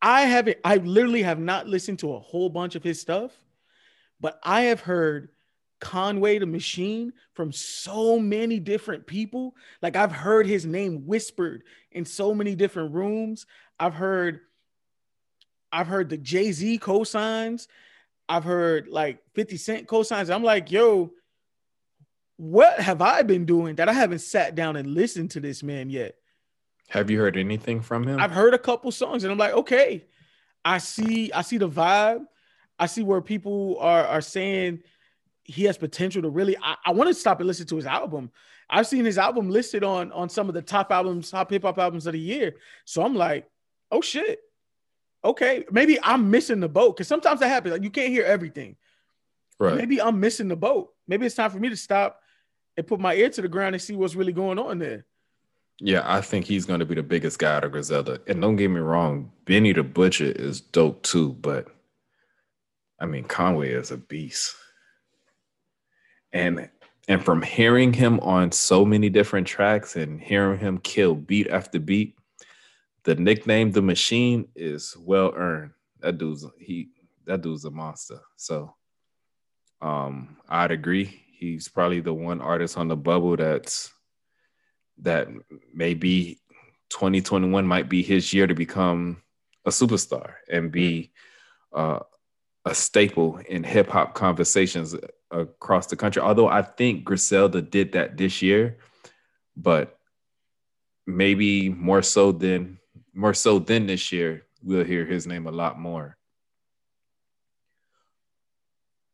I haven't I literally have not listened to a whole bunch of his stuff, but I have heard Conway the Machine from so many different people. Like I've heard his name whispered in so many different rooms. I've heard I've heard the Jay-Z cosigns. I've heard like 50 Cent cosigns. I'm like, yo, what have I been doing that I haven't sat down and listened to this man yet? Have you heard anything from him? I've heard a couple songs and I'm like, okay, I see, I see the vibe. I see where people are are saying he has potential to really. I, I want to stop and listen to his album. I've seen his album listed on on some of the top albums, top hip hop albums of the year. So I'm like, oh shit. Okay, maybe I'm missing the boat because sometimes that happens. Like you can't hear everything. Right. Maybe I'm missing the boat. Maybe it's time for me to stop and put my ear to the ground and see what's really going on there. Yeah, I think he's going to be the biggest guy of Griselda. And don't get me wrong, Benny the Butcher is dope too, but I mean Conway is a beast and and from hearing him on so many different tracks and hearing him kill beat after beat the nickname the machine is well earned that dude's he that dude's a monster so um i'd agree he's probably the one artist on the bubble that's that maybe 2021 might be his year to become a superstar and be uh, a staple in hip hop conversations across the country. Although I think Griselda did that this year, but maybe more so than more so than this year, we'll hear his name a lot more.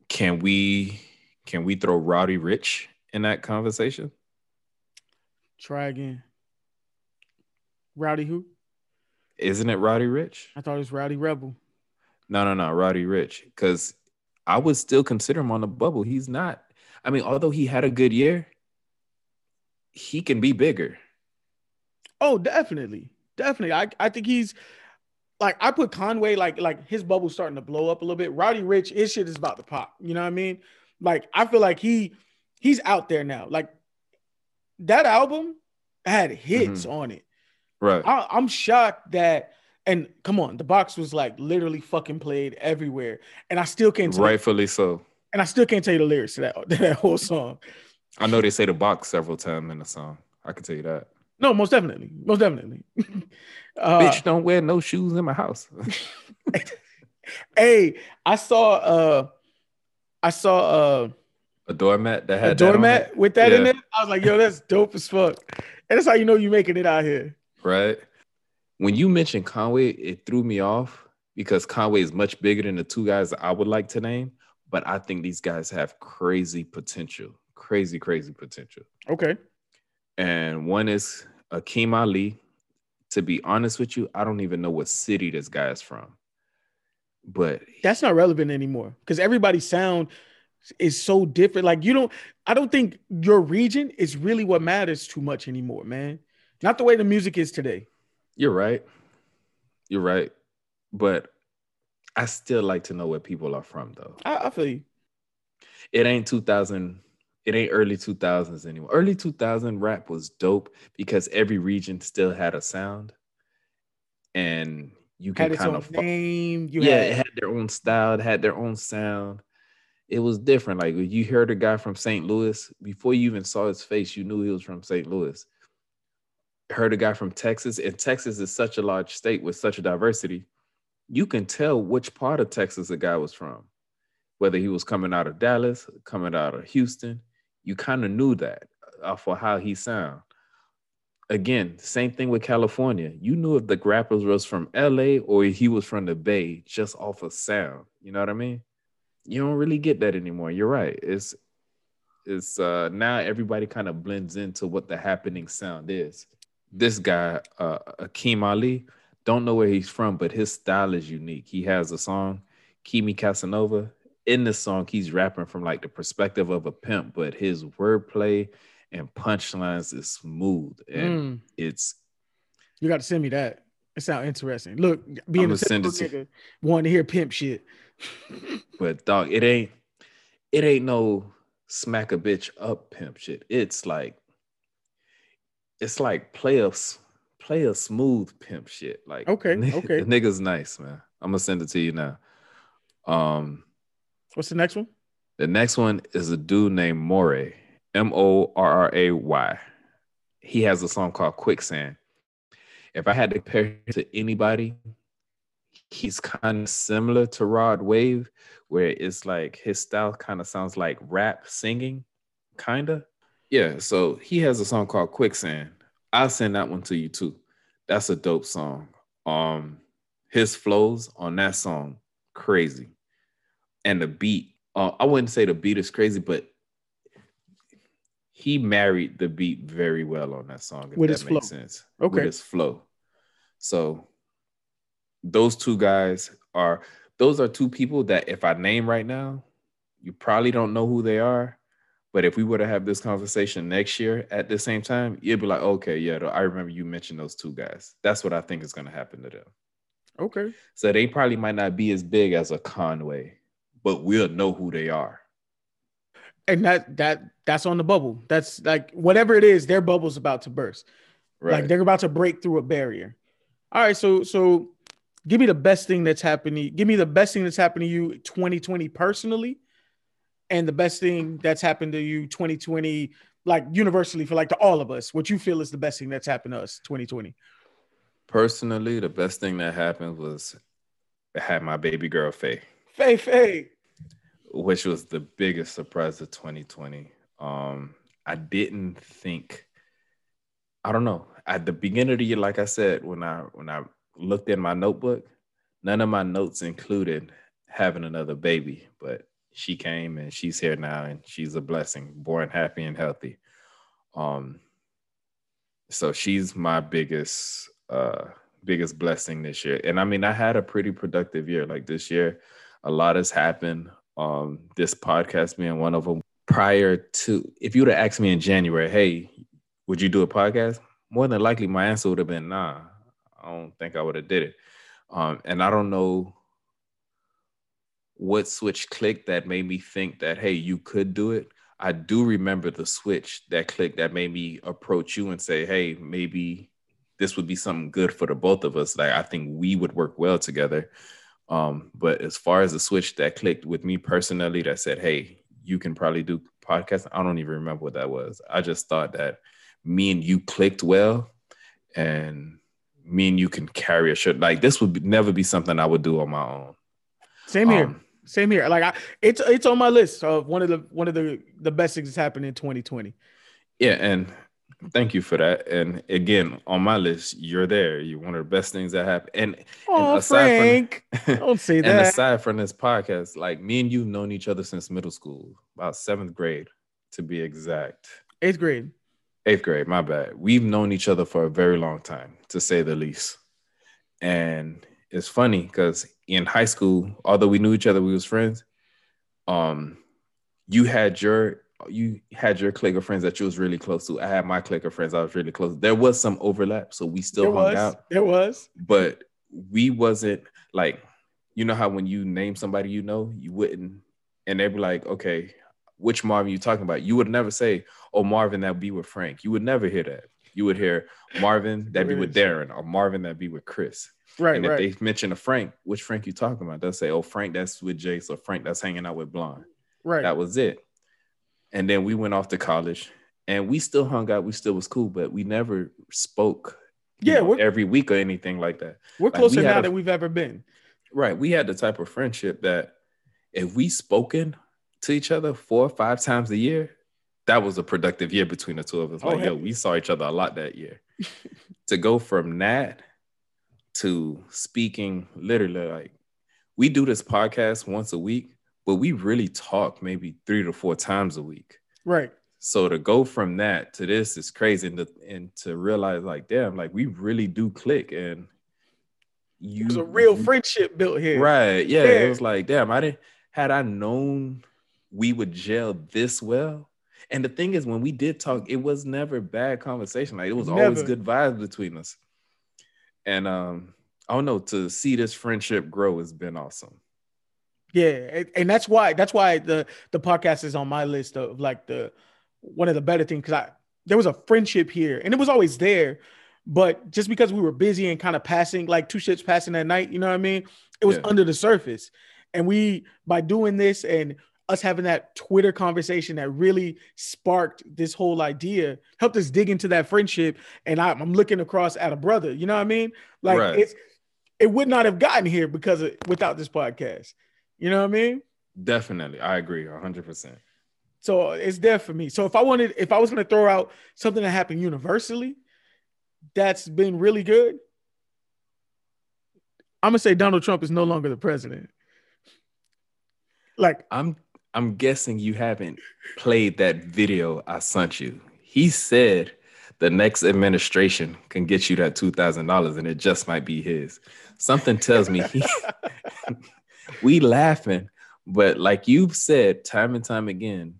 Can we can we throw Roddy Ricch in that conversation? Try again. Rowdy who? Isn't it Roddy Ricch? I thought it was Rowdy Rebel. No, no, no, Roddy Ricch. Because I would still consider him on the bubble. He's not. I mean, although he had a good year, he can be bigger. Oh, definitely, definitely. I, I think he's like I put Conway like like his bubble's starting to blow up a little bit. Roddy Ricch, his shit is about to pop. You know what I mean? Like I feel like he he's out there now. Like that album had hits mm-hmm. on it. Right. I, I'm shocked that and come on, the box was like literally fucking played everywhere, and I still can't. Tell Rightfully you, so. And I still can't tell you the lyrics to that to that whole song. I know they say the box several times in the song. I can tell you that. No, most definitely, most definitely. uh, Bitch, don't wear no shoes in my house. hey, I saw uh, I saw uh, a doormat that had a doormat that with that yeah. in it. I was like, yo, that's dope as fuck. And that's how you know you're making it out here, right? when you mentioned Conway, it threw me off because Conway is much bigger than the two guys I would like to name. But I think these guys have crazy potential, crazy, crazy potential. Okay. And one is Akeem Ali. To be honest with you, I don't even know what city this guy is from. But that's not relevant anymore because everybody's sound is so different. Like you don't, I don't think your region is really what matters too much anymore, man. Not the way the music is today. You're right. You're right. But I still like to know where people are from, though. I, I feel you. It ain't 2000. It ain't early 2000s anymore. Early 2000 rap was dope because every region still had a sound, and you can kind of name. You yeah, had... it had their own style. It had their own sound. It was different. Like you heard a guy from St. Louis before you even saw his face, you knew he was from St. Louis heard a guy from Texas, and Texas is such a large state with such a diversity, you can tell which part of Texas a guy was from. Whether he was coming out of Dallas, coming out of Houston, you kind of knew that uh, for how he sound. Again, same thing with California. You knew if the grappler was from LA or he was from the Bay just off of sound. You know what I mean? You don't really get that anymore. You're right. It's it's uh now everybody kind of blends into what the happening sound is this guy, uh, Akeem Ali, don't know where he's from, but his style is unique. He has a song, Kimi Casanova. In this song, he's rapping from like the perspective of a pimp, but his wordplay and punchlines is smooth and mm. it's. You got to send me that. It sounds interesting. Look, being a send nigga, wanting to hear pimp shit. but dog, it ain't. It ain't no smack a bitch up pimp shit. It's like it's like play a play a smooth pimp shit. Like okay, okay, the nigga's nice, man. I'm gonna send it to you now. Um, what's the next one? The next one is a dude named Morray, M O R R A Y. He has a song called Quicksand. If I had to compare to anybody, he's kind of similar to Rod Wave, where it's like his style kind of sounds like rap singing, kind of. Yeah, so he has a song called Quicksand. I'll send that one to you too. That's a dope song. Um, his flows on that song, crazy. And the beat, uh, I wouldn't say the beat is crazy, but he married the beat very well on that song. If With that his makes flow. sense. Okay. With his flow. So those two guys are those are two people that if I name right now, you probably don't know who they are, but if we were to have this conversation next year at the same time, you'd be like, okay, yeah, I remember you mentioned those two guys. That's what I think is going to happen to them. Okay. So they probably might not be as big as a Conway, but we'll know who they are. And that that that's on the bubble. That's like whatever it is, their bubble's about to burst. Right. Like they're about to break through a barrier. All right, so so give me the best thing that's happening. Give me the best thing that's happened to you 2020 personally and the best thing that's happened to you 2020, like universally for like to all of us, what you feel is the best thing that's happened to us 2020. Personally, the best thing that happened was I had my baby girl Faye. Faye, Faye. Which was the biggest surprise of 2020. Um, I didn't think, I don't know. At the beginning of the year, like I said, when I when I looked in my notebook, none of my notes included having another baby, but she came and she's here now and she's a blessing, born happy and healthy. Um so she's my biggest uh biggest blessing this year. And I mean, I had a pretty productive year. Like this year, a lot has happened. Um, this podcast being one of them. Prior to, if you would have asked me in January, hey, would you do a podcast? More than likely, my answer would have been nah. I don't think I would have did it. Um, and I don't know what switch clicked that made me think that hey, you could do it. I do remember the switch that clicked that made me approach you and say, hey, maybe this would be something good for the both of us. Like I think we would work well together. Um, but as far as the switch that clicked with me personally, that said, hey, you can probably do podcast. I don't even remember what that was. I just thought that me and you clicked well, and me and you can carry a shirt. Like this would be, never be something I would do on my own. Same here. Um, Same here. Like I, it's it's on my list of one of the one of the the best things that's happened in 2020. Yeah, and Thank you for that. And again, on my list, you're there. You're one of the best things that happened. And, oh, and aside Frank, from, don't say that. And aside from this podcast, like me and you've known each other since middle school, about seventh grade, to be exact. Eighth grade. Eighth grade. My bad. We've known each other for a very long time, to say the least. And it's funny because in high school, although we knew each other, we was friends. Um, you had your you had your clique of friends that you was really close to. I had my clique of friends I was really close. There was some overlap, so we still there hung was. out. There was, but we wasn't like, you know how when you name somebody you know, you wouldn't, and they'd be like, okay, which Marvin you talking about? You would never say, oh Marvin that be with Frank. You would never hear that. You would hear Marvin that be with Darren or Marvin that be with Chris. Right. And if right. they mention a Frank, which Frank you talking about? They'll say, oh Frank that's with Jace or Frank that's hanging out with Blonde. Right. That was it and then we went off to college and we still hung out. We still was cool but we never spoke yeah know, every week or anything like that. we're closer we now a, than we've ever been. Right. We had the type of friendship that if we spoken to each other four or five times a year that was a productive year between the two of us. Oh, like yo we saw each other a lot that year. To go from that to speaking literally like we do this podcast once a week but we really talk maybe three to four times a week. Right. So to go from that to this is crazy, and to, and to realize like, damn, like we really do click, and you There's a real friendship built here. Right. Yeah, yeah. It was like, damn, I didn't had I known we would gel this well. And the thing is, when we did talk, it was never bad conversation. Like it was never. always good vibes between us. And um, I don't know, to see this friendship grow has been awesome. Yeah, and that's why that's why the the podcast is on my list of like the one of the better things because I there was a friendship here and it was always there, but just because we were busy and kind of passing like two ships passing that night, you know what I mean? It was yeah. under the surface, and we by doing this and us having that Twitter conversation that really sparked this whole idea helped us dig into that friendship. And I, am looking across at a brother, you know what I mean? Like right. it's it would not have gotten here because of without this podcast. You know what I mean? Definitely. I agree 100%. So it's there for me. So if I wanted, if I was going to throw out something that happened universally that's been really good, I'm going to say Donald Trump is no longer the president. Like, I'm I'm guessing you haven't played that video I sent you. He said the next administration can get you that two thousand dollars, and it just might be his. Something tells me he we laughing, but like you've said time and time again,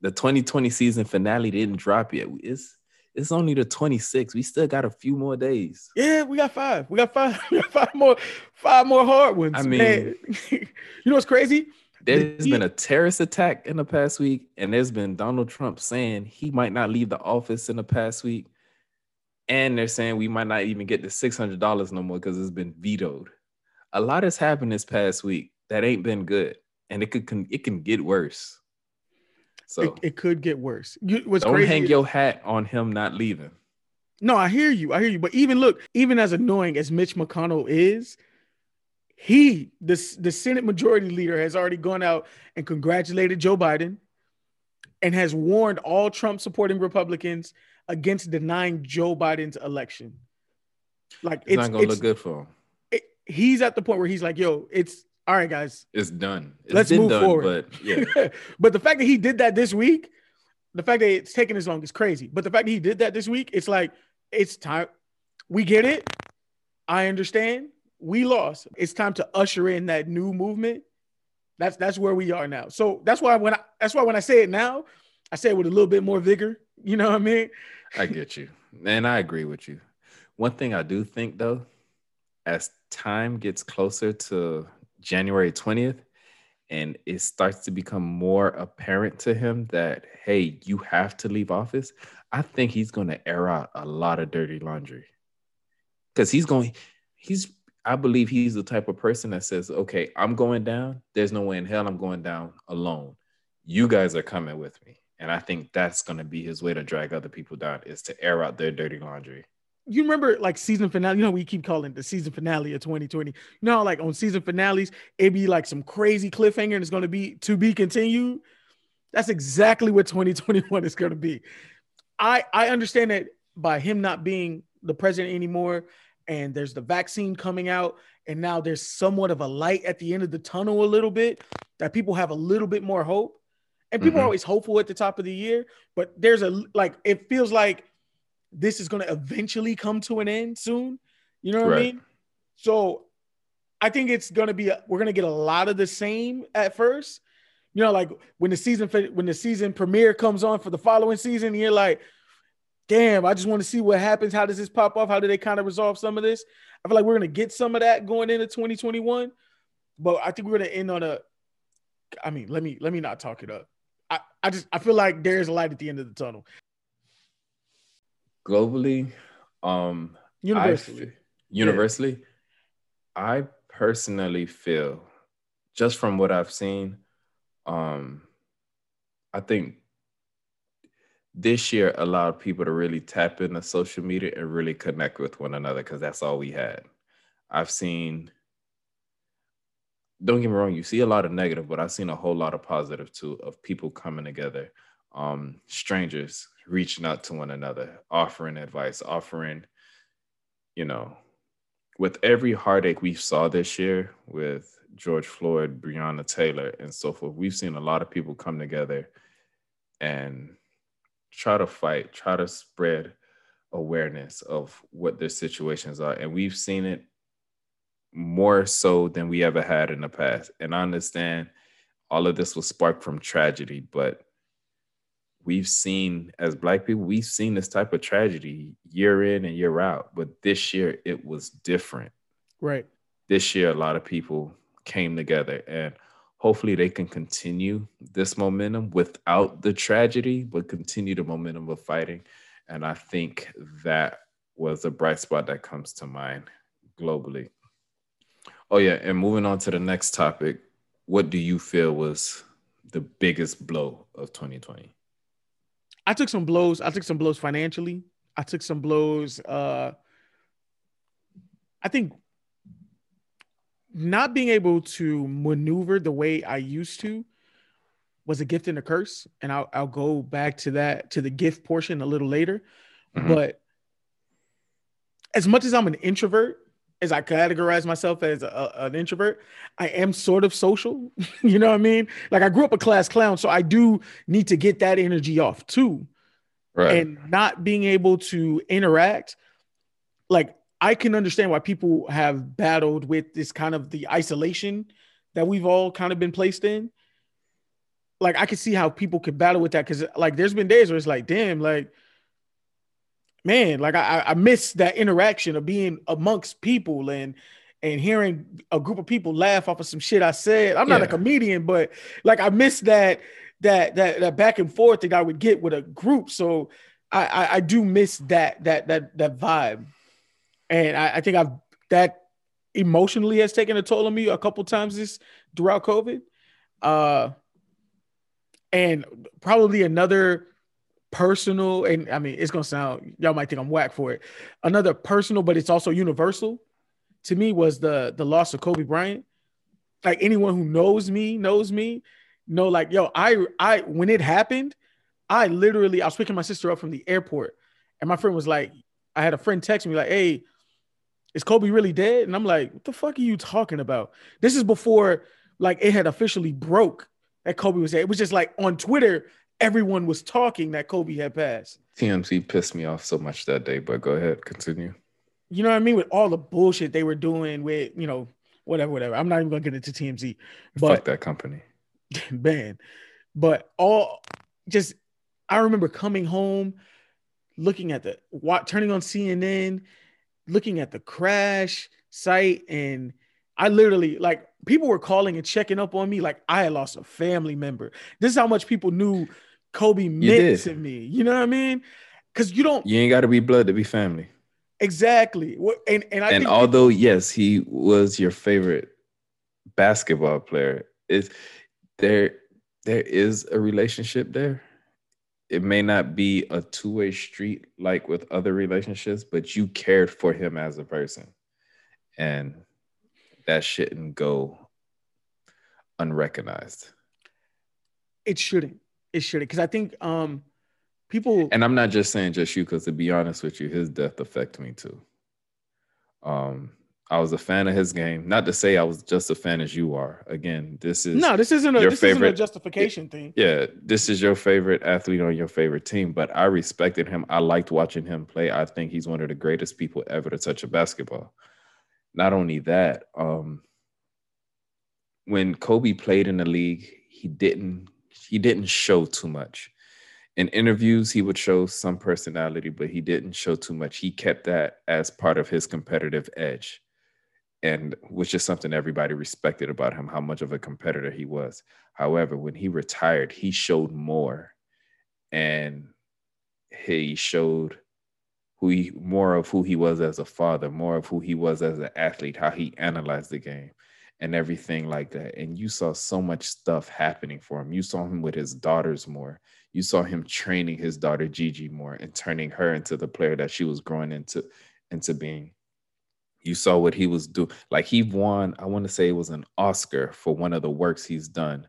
the 2020 season finale didn't drop yet. It's it's only the 26th. We still got a few more days. Yeah, we got five. We got five. We got five more, five more hard ones. I mean, you know what's crazy? There's been a terrorist attack in the past week, and there's been Donald Trump saying he might not leave the office in the past week. And they're saying we might not even get the $600 no more because it's been vetoed a lot has happened this past week that ain't been good, and it could it can get worse. So it, it could get worse. You, what's don't crazy hang is- your hat on him not leaving. No, I hear you. I hear you. But even look, even as annoying as Mitch McConnell is, he, the, the Senate Majority Leader, has already gone out and congratulated Joe Biden and has warned all Trump supporting Republicans against denying Joe Biden's election. Like It's, it's, not gonna it's look good for him. He's at the point where he's like, yo, it's all right, guys. It's done. It's Let's been move done, forward. But yeah, but the fact that he did that this week, the fact that it's taken as long is crazy. But the fact that he did that this week, it's like it's time. We get it. I understand. We lost. It's time to usher in that new movement. That's that's where we are now. So that's why when I that's why when I say it now, I say it with a little bit more vigor. You know what I mean? I get you. And I agree with you. One thing I do think though, as time gets closer to January 20th, and it starts to become more apparent to him that, hey, you have to leave office, I think he's going to air out a lot of dirty laundry. Because he's going, he's, I believe he's the type of person that says, okay, I'm going down. There's no way in hell I'm going down alone. You guys are coming with me. And I think that's going to be his way to drag other people down is to air out their dirty laundry. You remember like season finale? You know, we keep calling it the season finale of 2020. You know, like on season finales, it'd be like some crazy cliffhanger and it's going to be to be continued. That's exactly what 2021 is going to be. I I understand that by him not being the president anymore, and there's the vaccine coming out, and now there's somewhat of a light at the end of the tunnel a little bit that people have a little bit more hope. And people Mhm. are always hopeful at the top of the year, but there's a like it feels like this is going to eventually come to an end soon. You know what I mean? So I think it's going to be a, we're going to get a lot of the same at first. You know, like when the season when the season premiere comes on for the following season, you're like, damn, I just want to see what happens. How does this pop off? How do they kind of resolve some of this? I feel like we're going to get some of that going into 2021, but I think we're going to end on a. I mean, let me let me not talk it up. I, I just I feel like there's a light at the end of the tunnel. Globally, um, I Universally. universally, I personally feel, just from what I've seen, um, I think this year allowed people to really tap into social media and really connect with one another because that's all we had. I've seen, don't get me wrong, you see a lot of negative, but I've seen a whole lot of positive too of people coming together, um, strangers reaching out to one another, offering advice, offering, you know, with every heartache we saw this year with George Floyd, Breonna Taylor, and so forth, we've seen a lot of people come together and try to fight, try to spread awareness of what their situations are. And we've seen it more so than we ever had in the past. And I understand all of this was sparked from tragedy, but we've seen as black people, we've seen this type of tragedy year in and year out. But this year it was different. Right. This year, a lot of people came together and hopefully they can continue this momentum without the tragedy, but continue the momentum of fighting. And I think that was a bright spot that comes to mind globally. Oh, yeah. And moving on to the next topic, what do you feel was the biggest blow of 2020? I took some blows. I took some blows financially. I took some blows. Uh, I think not being able to maneuver the way I used to was a gift and a curse. And I'll, I'll go back to that, to the gift portion a little later. Mhm. But as much as I'm an introvert, as I categorize myself as a, an introvert, I am sort of social. you know what I mean? Like I grew up a class clown, so I do need to get that energy off too Right. and not being able to interact like i can understand why people have battled with this kind of the isolation that we've all kind of been placed in like i can see how people could battle with that because like there's been days where it's like damn like man like i i miss that interaction of being amongst people and and hearing a group of people laugh off of some shit i said i'm not a comedian but like i miss that that that that back and forth that I would get with a group. So I I, I do miss that that that that vibe, and I, I think I've that emotionally has taken a toll on me a couple times this throughout COVID. Uh, And probably another personal, and I mean, it's gonna sound y'all might think I'm whack for it. Another personal, but it's also universal to me was the the loss of Kobe Bryant. Like anyone who knows me knows me, know like yo, I I when it happened, I literally I was picking my sister up from the airport, and my friend was like, I had a friend text me like, hey, is Kobe really dead? And I'm like, what the fuck are you talking about? This is before like it had officially broke that Kobe was dead. It was just like on Twitter, everyone was talking that Kobe had passed. TMZ pissed me off so much that day, but go ahead, continue. You know what I mean? With all the bullshit they were doing with, you know, whatever, whatever. I'm not even gonna get into TMZ. But Fuck that company. Man. But all just I remember coming home, looking at the what turning on CNN, looking at the crash site, and I literally like people were calling and checking up on me like I had lost a family member. This is how much people knew Kobe meant to me. You know what I mean? Because you don't. You ain't got to be blood to be family. Exactly. And and I and although yes, he was your favorite basketball player, is there there is a relationship there. It may not be a two-way street like with other relationships, but you cared for him as a person. And that shouldn't go unrecognized. It shouldn't. It shouldn't. Because I think um people and I'm not just saying just you, because to be honest with you, his death affected me too. Um, I was a fan of his game. Not to say I was just a fan as you are. Again, this is no, this isn't a your this favorite isn't a justification it, thing. Yeah, this is your favorite athlete on your favorite team. But I respected him. I liked watching him play. I think he's one of the greatest people ever to touch a basketball. Not only that, um, when Kobe played in the league, he didn't he didn't show too much. In interviews, he would show some personality, but he didn't show too much. He kept that as part of his competitive edge, and which is something everybody respected about him, how much of a competitor he was. However, when he retired, he showed more, and he showed who he more of who he was as a father, more of who he was as an athlete, how he analyzed the game and everything like that. And you saw so much stuff happening for him. You saw him with his daughters more. You saw him training his daughter Gigi more and turning her into the player that she was growing into into being. You saw what he was doing. Like he won, I want to say it was an Oscar for one of the works he's done.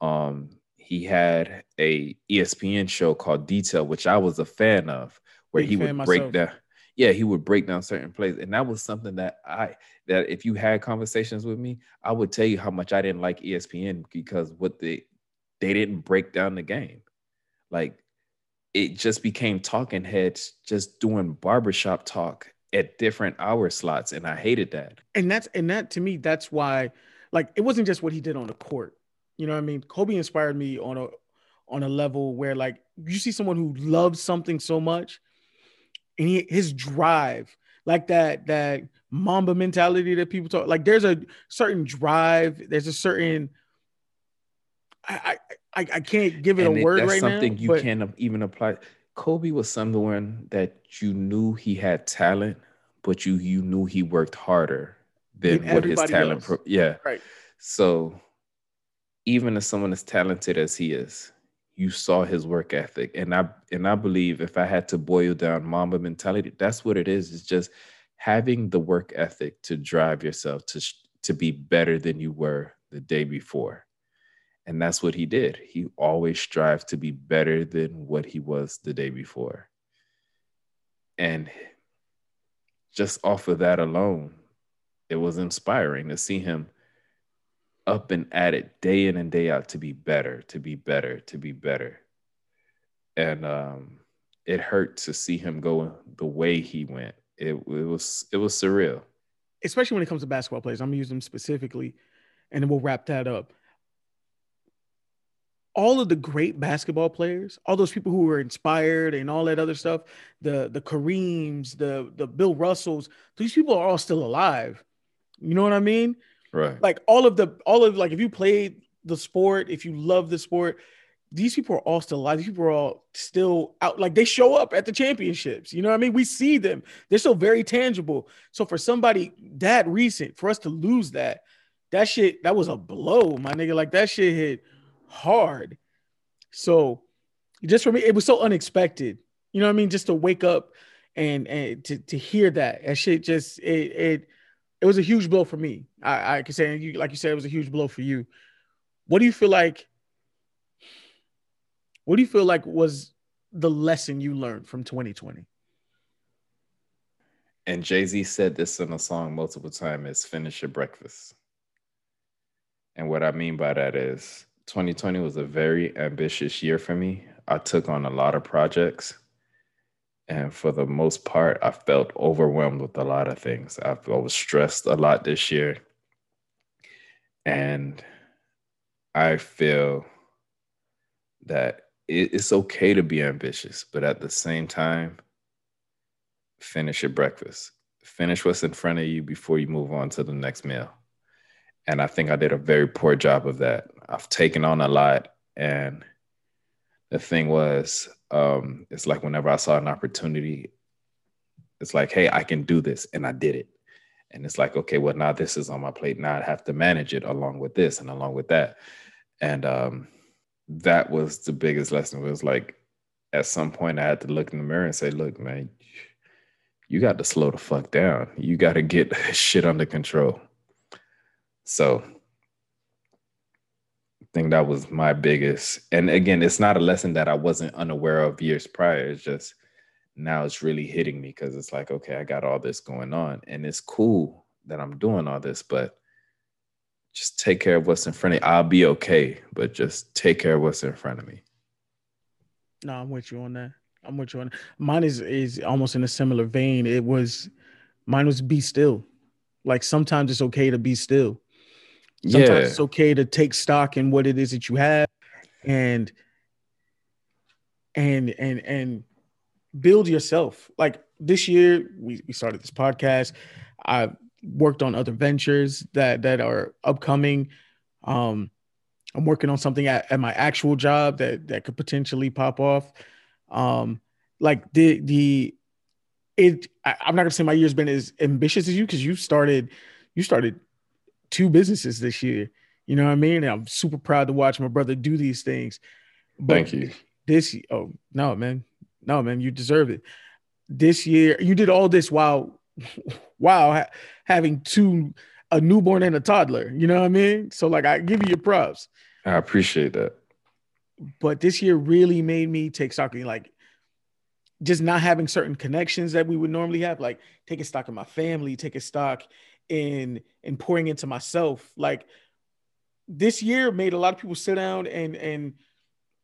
Um, he had a ESPN show called Detail, which I was a fan of, where Big he would break myself. down yeah he would break down certain plays and that was something that i that if you had conversations with me i would tell you how much i didn't like espn because what they they didn't break down the game. Like it just became talking heads just doing barbershop talk at different hour slots and i hated that. And that's and that to me that's why like it wasn't just what he did on the court. You know what i mean? Kobe inspired me on a on a level where like you see someone who loves something so much and he, his drive, like that that Mamba mentality that people talk. Like there's a certain drive. There's a certain. I I, I can't give it and a it, word right something now. Something you but, can't even apply. Kobe was someone that you knew he had talent, but you you knew he worked harder than what his talent. Pro- yeah. Right. So even as someone as talented as he is, you saw his work ethic. And i and i believe if i had to boil down Mamba mentality that's what it is. It's just having the work ethic to drive yourself to to be better than you were the day before. And that's what he did. He always strived to be better than what he was the day before. And just off of that alone it was inspiring to see him up and at it day in and day out to be better, to be better, to be better. And um, it hurt to see him go the way he went. It, it was it was surreal. Especially when it comes to basketball players. I'm use them specifically, and then we'll wrap that up. All of the great basketball players, all those people who were inspired and all that other stuff, the the Kareems, the the Bill Russells, these people are all still alive. You know what I mean? Right. Like all of the all of like if you played the sport, if you love the sport, these people are all still alive. These people are all still out. Like they show up at the championships. You know what I mean? We see them. They're still very tangible. So for somebody that recent, for us to lose that, that shit, that was a blow, my nigga. Like that shit hit hard. So just for me, it was so unexpected. You know what I mean? Just to wake up and and to, to hear that. That shit just it it it was a huge blow for me. I, I can say you like you said, it was a huge blow for you. What do you feel like? What do you feel like was the lesson you learned from 2020? And Jay Z said this in a song multiple times: "Is finish your breakfast." And what I mean by that is 2020 was a very ambitious year for me. I took on a lot of projects. And for the most part, I felt overwhelmed with a lot of things. I, I was stressed a lot this year. And I feel that it, it's okay to be ambitious, but at the same time, finish your breakfast. Finish what's in front of you before you move on to the next meal. And I think I did a very poor job of that. I've taken on a lot. And the thing was, um, it's like whenever I saw an opportunity, it's like, hey, I can do this. And I did it. And it's like, okay, well, now this is on my plate. Now I have to manage it along with this and along with that. And um, that was the biggest lesson. It was like, at some point, I had to look in the mirror and say, look, man, you got to slow the fuck down. You got to get shit under control. So think that was my biggest. And again, it's not a lesson that I wasn't unaware of years prior. It's just now it's really hitting me because it's like, okay, I got all this going on and it's cool that I'm doing all this, but just take care of what's in front of you. I'll be okay, but just take care of what's in front of me. No, I'm with you on that. I'm with you on that. Mine is is almost in a similar vein. It was mine was be still. Like sometimes it's okay to be still. Sometimes yeah. it's okay to take stock in what it is that you have and and and and build yourself. Like this year, we, we started this podcast. I worked on other ventures that that are upcoming. Um, I'm working on something at, at my actual job that that could potentially pop off. Um, like the the it I, am not gonna say my year's been as ambitious as you because you started you started two businesses this year. You know what I mean? I'm super proud to watch my brother do these things. But Thank you. This oh no man, no man, you deserve it. This year you did all this while while ha- having two a newborn and a toddler. You know what I mean? So like I give you your props. I appreciate that. But this year really made me take stock in like just not having certain connections that we would normally have, like taking stock in my family, taking stock in and pouring into myself. Like this year made a lot of people sit down and and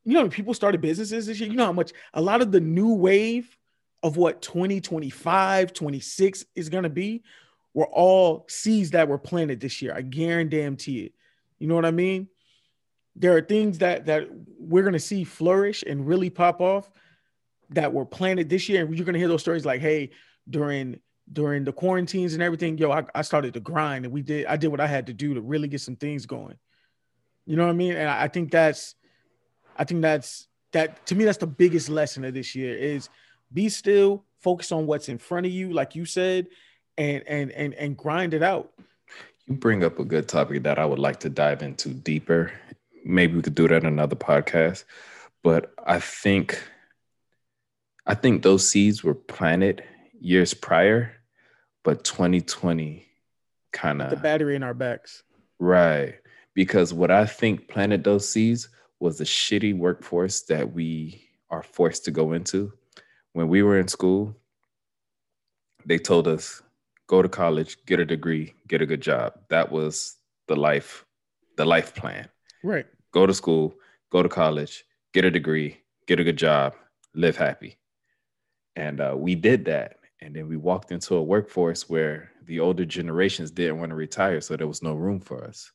you know people started businesses this year. You know how much a lot of the new wave of what 2025, 26 is gonna be were all seeds that were planted this year. I guarantee it. You know what I mean? There are things that that we're gonna see flourish and really pop off that were planted this year, and you're gonna hear those stories like, hey, during during the quarantines and everything, yo, I, I started to grind and we did, I did what I had to do to really get some things going. You know what I mean? And I, think that's, I think that's, that to me, that's the biggest lesson of this year is be still, focus on what's in front of you, like you said, and, and, and, and grind it out. You bring up a good topic that I would like to dive into deeper. Maybe we could do that in another podcast. But I think, I think those seeds were planted years prior but 2020 kind of the battery in our backs. Right. Because what I think planted those seeds was the shitty workforce that we are forced to go into. When we were in school, they told us go to college, get a degree, get a good job. That was the life, the life plan. Right. Go to school, go to college, get a degree, get a good job, live happy. And uh, we did that. And then we walked into a workforce where the older generations didn't want to retire, so there was no room for us.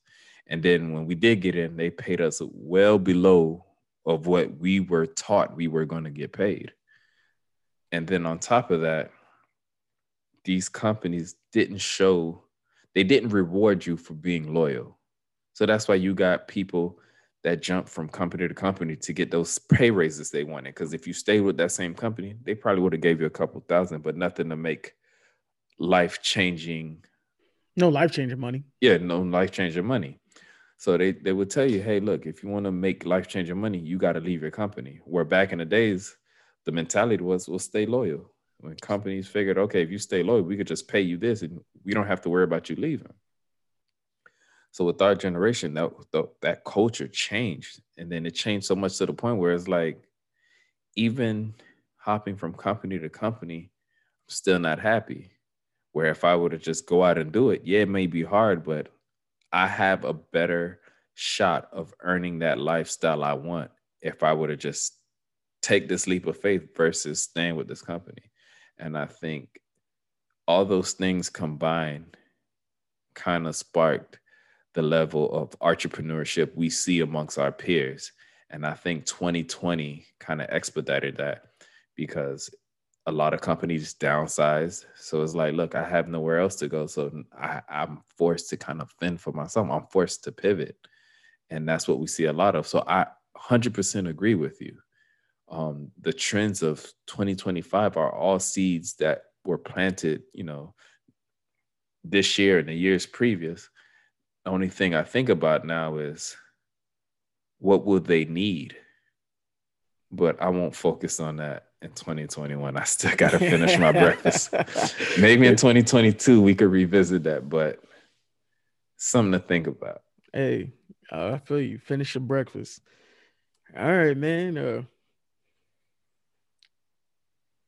And then when we did get in, they paid us well below of what we were taught we were going to get paid. And then on top of that, these companies didn't show, they didn't reward you for being loyal. So that's why you got people that jump from company to company to get those pay raises they wanted. Because if you stayed with that same company, they probably would have gave you a couple thousand, but nothing to make life changing. No life changing money. Yeah, no life changing money. So they, they would tell you, hey, look, if you want to make life changing money, you got to leave your company. Where back in the days, the mentality was, well, stay loyal. When companies figured, okay, if you stay loyal, we could just pay you this and we don't have to worry about you leaving. So with our generation, that, that culture changed. And then it changed so much to the point where it's like, even hopping from company to company, I'm still not happy. Where if I were to just go out and do it, yeah, it may be hard, but I have a better shot of earning that lifestyle I want if I were to just take this leap of faith versus staying with this company. And I think all those things combined kind of sparked the level of entrepreneurship we see amongst our peers. And I think 2020 kind of expedited that because a lot of companies downsized. So it's like, look, I have nowhere else to go. So I, I'm forced to kind of fend for myself. I'm forced to pivot. And that's what we see a lot of. So I 100% agree with you. Um, the trends of 2025 are all seeds that were planted, you know, this year and the years previous. Only thing I think about now is what would they need? But I won't focus on that in 2021. I still got to finish my breakfast. Maybe in 2022 we could revisit that, but something to think about. Hey, uh, I feel you. Finish your breakfast. All right, man. Uh,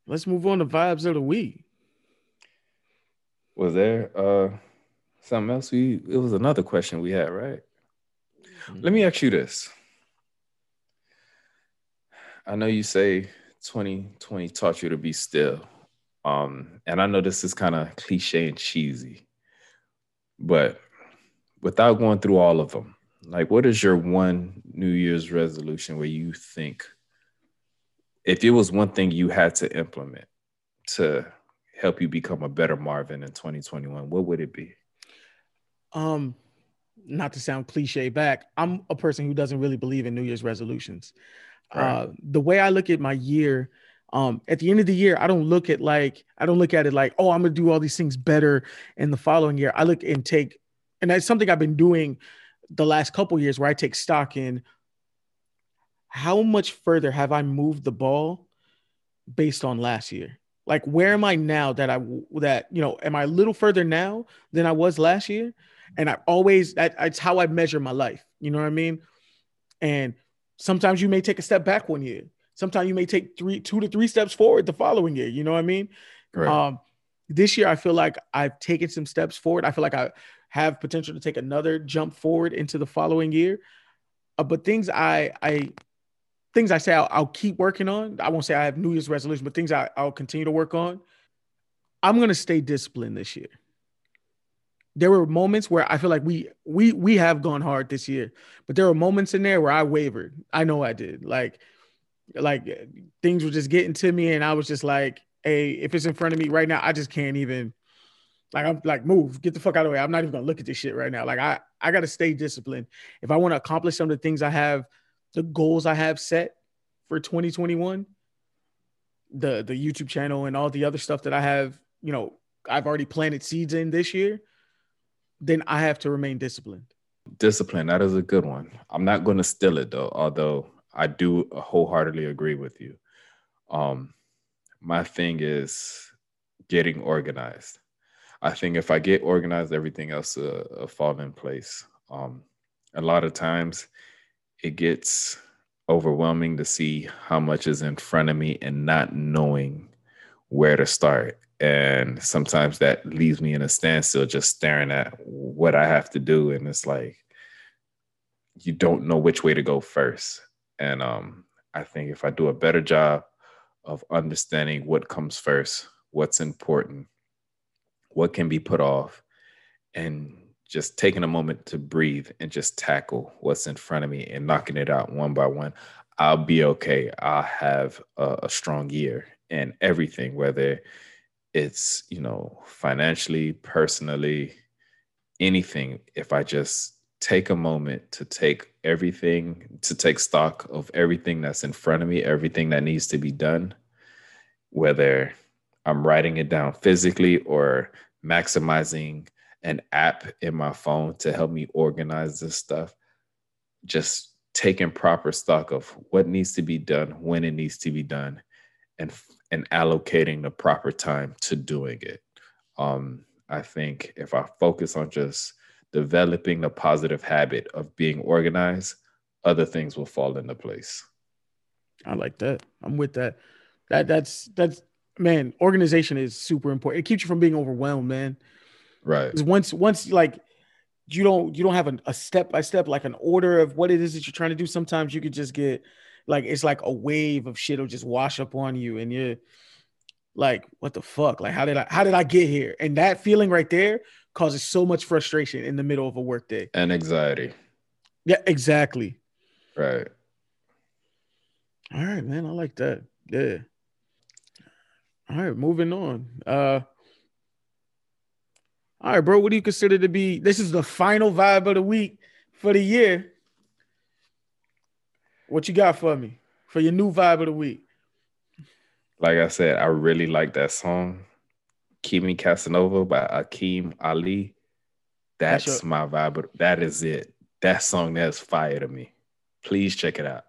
let's move on to vibes of the week. Was there uh something else? We it was another question we had, right? Mm-hmm. Let me ask you this. I know you say 2020 taught you to be still. Um, and I know this is kind of cliche and cheesy, but without going through all of them, like what is your one New Year's resolution where you think if it was one thing you had to implement to help you become a better Marvin in 2021, what would it be? Um, not to sound cliche back, I'm a person who doesn't really believe in New Year's resolutions. Right. Uh, the way I look at my year, um, at the end of the year, I don't look at like I don't look at it like, oh, I'm gonna do all these things better in the following year. I look and take, and that's something I've been doing the last couple years where I take stock in how much further have I moved the ball based on last year? Like where am I now that I that you know, am I a little further now than I was last year? And I always that it's how I measure my life. You know what I mean? And Sometimes you may take a step back one year. Sometimes you may take three, two to three steps forward the following year. You know what I mean? Right. Um, this year, I feel like I've taken some steps forward. I feel like I have potential to take another jump forward into the following year. Uh, but things I, I, things I say I'll, I'll, keep working on. I won't say I have New Year's resolution, but things I, I'll continue to work on. I'm gonna stay disciplined this year there were moments where I feel like we we we have gone hard this year, but there were moments in there where I wavered. I know I did. Like like things were just getting to me, and I was just like, "Hey, if it's in front of me right now, I just can't even." Like I'm like, move, get the fuck out of the way. I'm not even gonna look at this shit right now. Like I I gotta stay disciplined. If I want to accomplish some of the things I have, the goals I have set for 2021, the the YouTube channel and all the other stuff that I have, you know, I've already planted seeds in this year then I have to remain disciplined. Discipline, that is a good one. I'm not going to steal it though, although I do wholeheartedly agree with you. Um, my thing is getting organized. I think if I get organized, everything else will, will fall in place. Um, a lot of times it gets overwhelming to see how much is in front of me and not knowing where to start and sometimes that leaves me in a standstill just staring at what i have to do. And it's like you don't know which way to go first. And um, i think if i do a better job of understanding what comes first what's important what can be put off and just taking a moment to breathe and just tackle what's in front of me and knocking it out one by one i'll be okay. I'll have a, a strong year and everything whether it's you know financially personally anything. If i just take a moment to take everything to take stock of everything that's in front of me everything that needs to be done whether i'm writing it down physically or maximizing an app in my phone to help me organize this stuff just taking proper stock of what needs to be done, when it needs to be done, and and allocating the proper time to doing it. Um, I think if I focus on just developing the positive habit of being organized, other things will fall into place. I like that. I'm with that. That that's that's man, organization is super important. It keeps you from being overwhelmed, man. Right. Because once once like you don't you don't have a step by step like an order of what it is that you're trying to do. Sometimes you could just get like it's like a wave of shit will just wash up on you, and you're like, what the fuck? Like, how did I how did I get here? And that feeling right there causes so much frustration in the middle of a workday and anxiety. Yeah, exactly. Right. All right, man. I like that. Yeah. All right, moving on. Uh all right, bro. What do you consider to be this is the final vibe of the week for the year? What you got for me for your new vibe of the week? Like I said, I really like that song. Kimi Casanova by Akeem Ali. That's, that's your- my vibe. That is it. That song that's fire to me. Please check it out.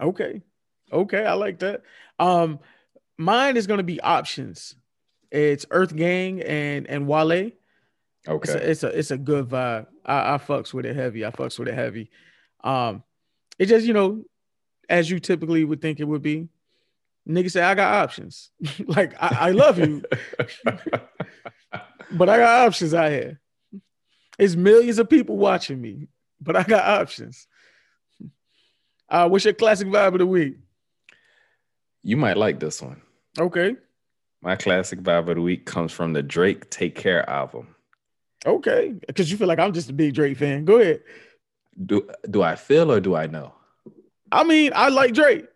Okay. Okay, I like that. Um, mine is gonna be options. It's Earth Gang and and Wale. Okay, it's a, it's a it's a, good vibe. I, I fucks with it heavy. I fucks with it heavy. Um, it just you know, as you typically would think it would be. Nigga say I got options. like I, I love you, but I got options out here. It's millions of people watching me, but I got options. Uh, what's your classic vibe of the week? You might like this one. Okay. My classic vibe of the week comes from the Drake Take Care album. Okay. Because you feel like I'm just a big Drake fan. Go ahead. Do do I feel or do I know? I mean, I like Drake.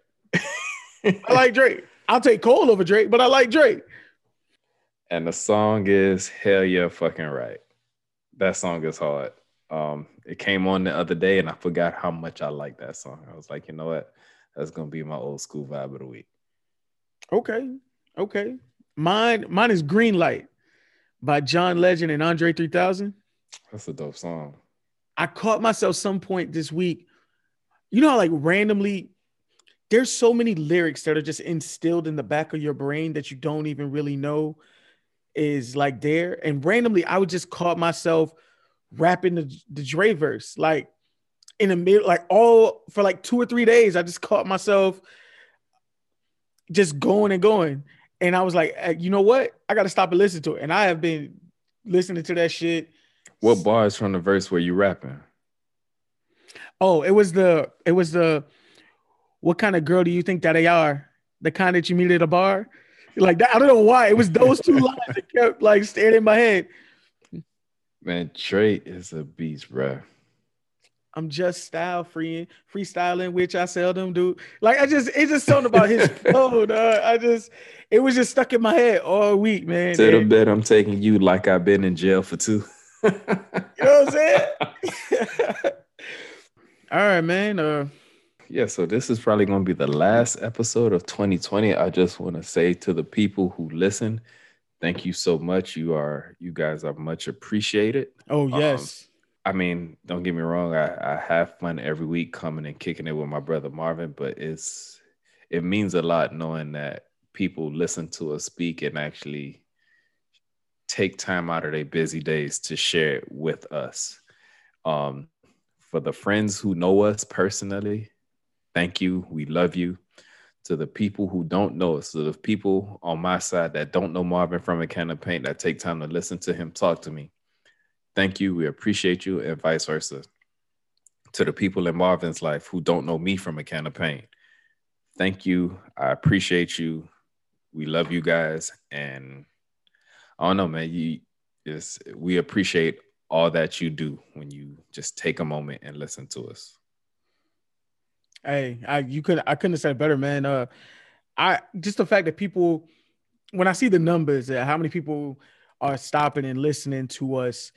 I like Drake. I'll take Cole over Drake, but I like Drake. And the song is Hell Yeah Fucking Right. That song is hard. Um, it came on the other day and I forgot how much I like that song. I was like, you know what? That's gonna be my old school vibe of the week. Okay. Okay. Mine, mine is Green Light by John Legend and Andre 3000. That's a dope song. I caught myself some point this week. You know like randomly there's so many lyrics that are just instilled in the back of your brain that you don't even really know is like there. And randomly, I would just caught myself rapping the, the Dre verse, like in the middle, like all for like two or three days. I just caught myself just going and going. And I was like, you know what? I got to stop and listen to it. And I have been listening to that shit. What bars from the verse were you rapping? Oh, it was the, it was the, what kind of girl do you think that they are? The kind that you meet at a bar? Like that, I don't know why. It was those two lines that kept like staring in my head. Man, Trey is a beast, bro. I'm just style free freestyling, which I seldom do. Like I just it's just something about his flow, dog. I just it was just stuck in my head all week, man. To the bed, I'm taking you like I've been in jail for two. You know what I'm saying? all right, man. Uh yeah, so this is probably going to be the last episode of 2020. I just want to say to the people who listen, thank you so much. You are, you guys are much appreciated. Oh um, yes. Um, I mean, don't get me wrong. I, I have fun every week coming and kicking it with my brother Marvin, but it's it means a lot knowing that people listen to us speak and actually take time out of their busy days to share it with us. Um, for the friends who know us personally, thank you. We love you. To the people who don't know us, to the people on my side that don't know Marvin from a can of paint that take time to listen to him talk to me. Thank you. We appreciate you, and vice versa. To the people in Marvin's life who don't know me from a can of paint, thank you. I appreciate you. We love you guys, and I don't know, man. You is we appreciate all that you do when you just take a moment and listen to us. Hey, I you could I couldn't have said better, man. Uh, I just the fact that people, when I see the numbers, uh, how many people are stopping and listening to us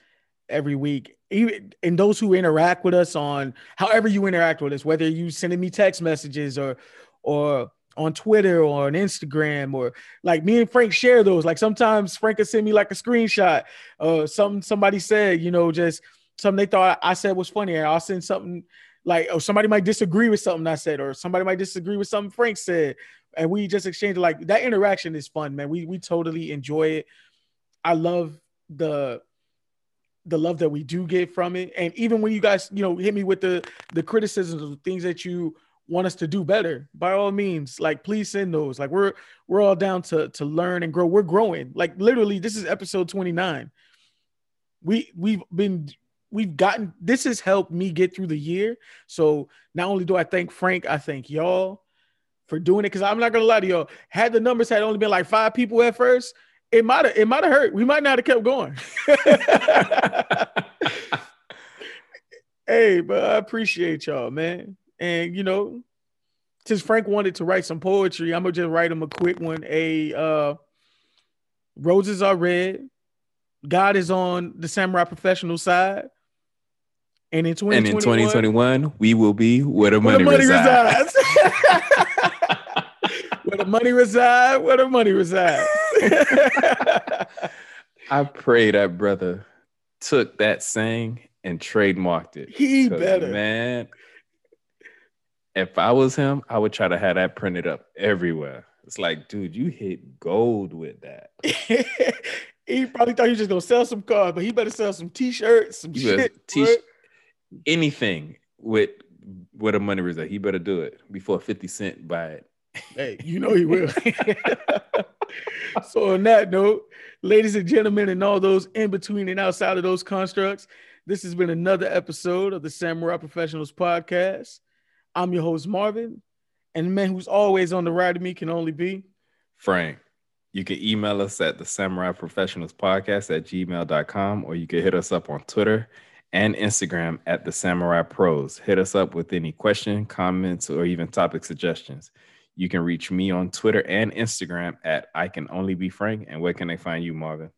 every week, even and those who interact with us on however you interact with us, whether you sending me text messages or or on Twitter or on Instagram or like me and Frank share those. Like sometimes Frank will send me like a screenshot or something somebody said, you know, just something they thought I said was funny. And I'll send something like oh somebody might disagree with something I said, or somebody might disagree with something Frank said, and we just exchange like that interaction is fun, man. We we totally enjoy it. I love the the love that we do get from it, and even when you guys you know hit me with the the criticisms of things that you want us to do better by all means like please send those. Like we're we're all down to to learn and grow. We're growing. Like literally this is episode 29 we we've been we've gotten this has helped me get through the year. So not only do i thank frank i thank y'all for doing it. Because i'm not gonna lie to y'all had the numbers had only been like five people at first it might have it might have hurt. We might not have kept going. Hey but i appreciate y'all man and you know, since Frank wanted to write some poetry, I'm gonna just write him a quick one. A uh, roses are red. God is on the samurai professional side. And in 2021, and in 2021 we will be where the money, where the money resides. resides. where the money resides, where the money resides. I pray that brother took that saying and trademarked it. He better. Man, if I was him, I would try to have that printed up everywhere. It's like, dude, you hit gold with that. he probably thought he was just gonna sell some cars, but he better sell some t-shirts, some you shit. T- anything with with a money reserve. He better do it before 50 Cent buy it. hey, you know he will. so on that note, ladies and gentlemen, and all those in between and outside of those constructs, this has been another episode of the Samurai Professionals Podcast. I'm your host, Marvin. And the man who's always on the ride of me can only be Frank. You can email us at the Samurai Professionals Podcast at gmail.com or you can hit us up on Twitter and Instagram at the Samurai Pros. Hit us up with any question, comments, or even topic suggestions. You can reach me on Twitter and Instagram at I can only be Frank. And where can they find you, Marvin?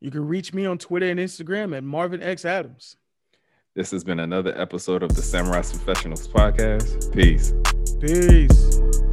You can reach me on Twitter and Instagram at Marvin X Adams. This has been another episode of the Samurai Professionals Podcast. Peace. Peace.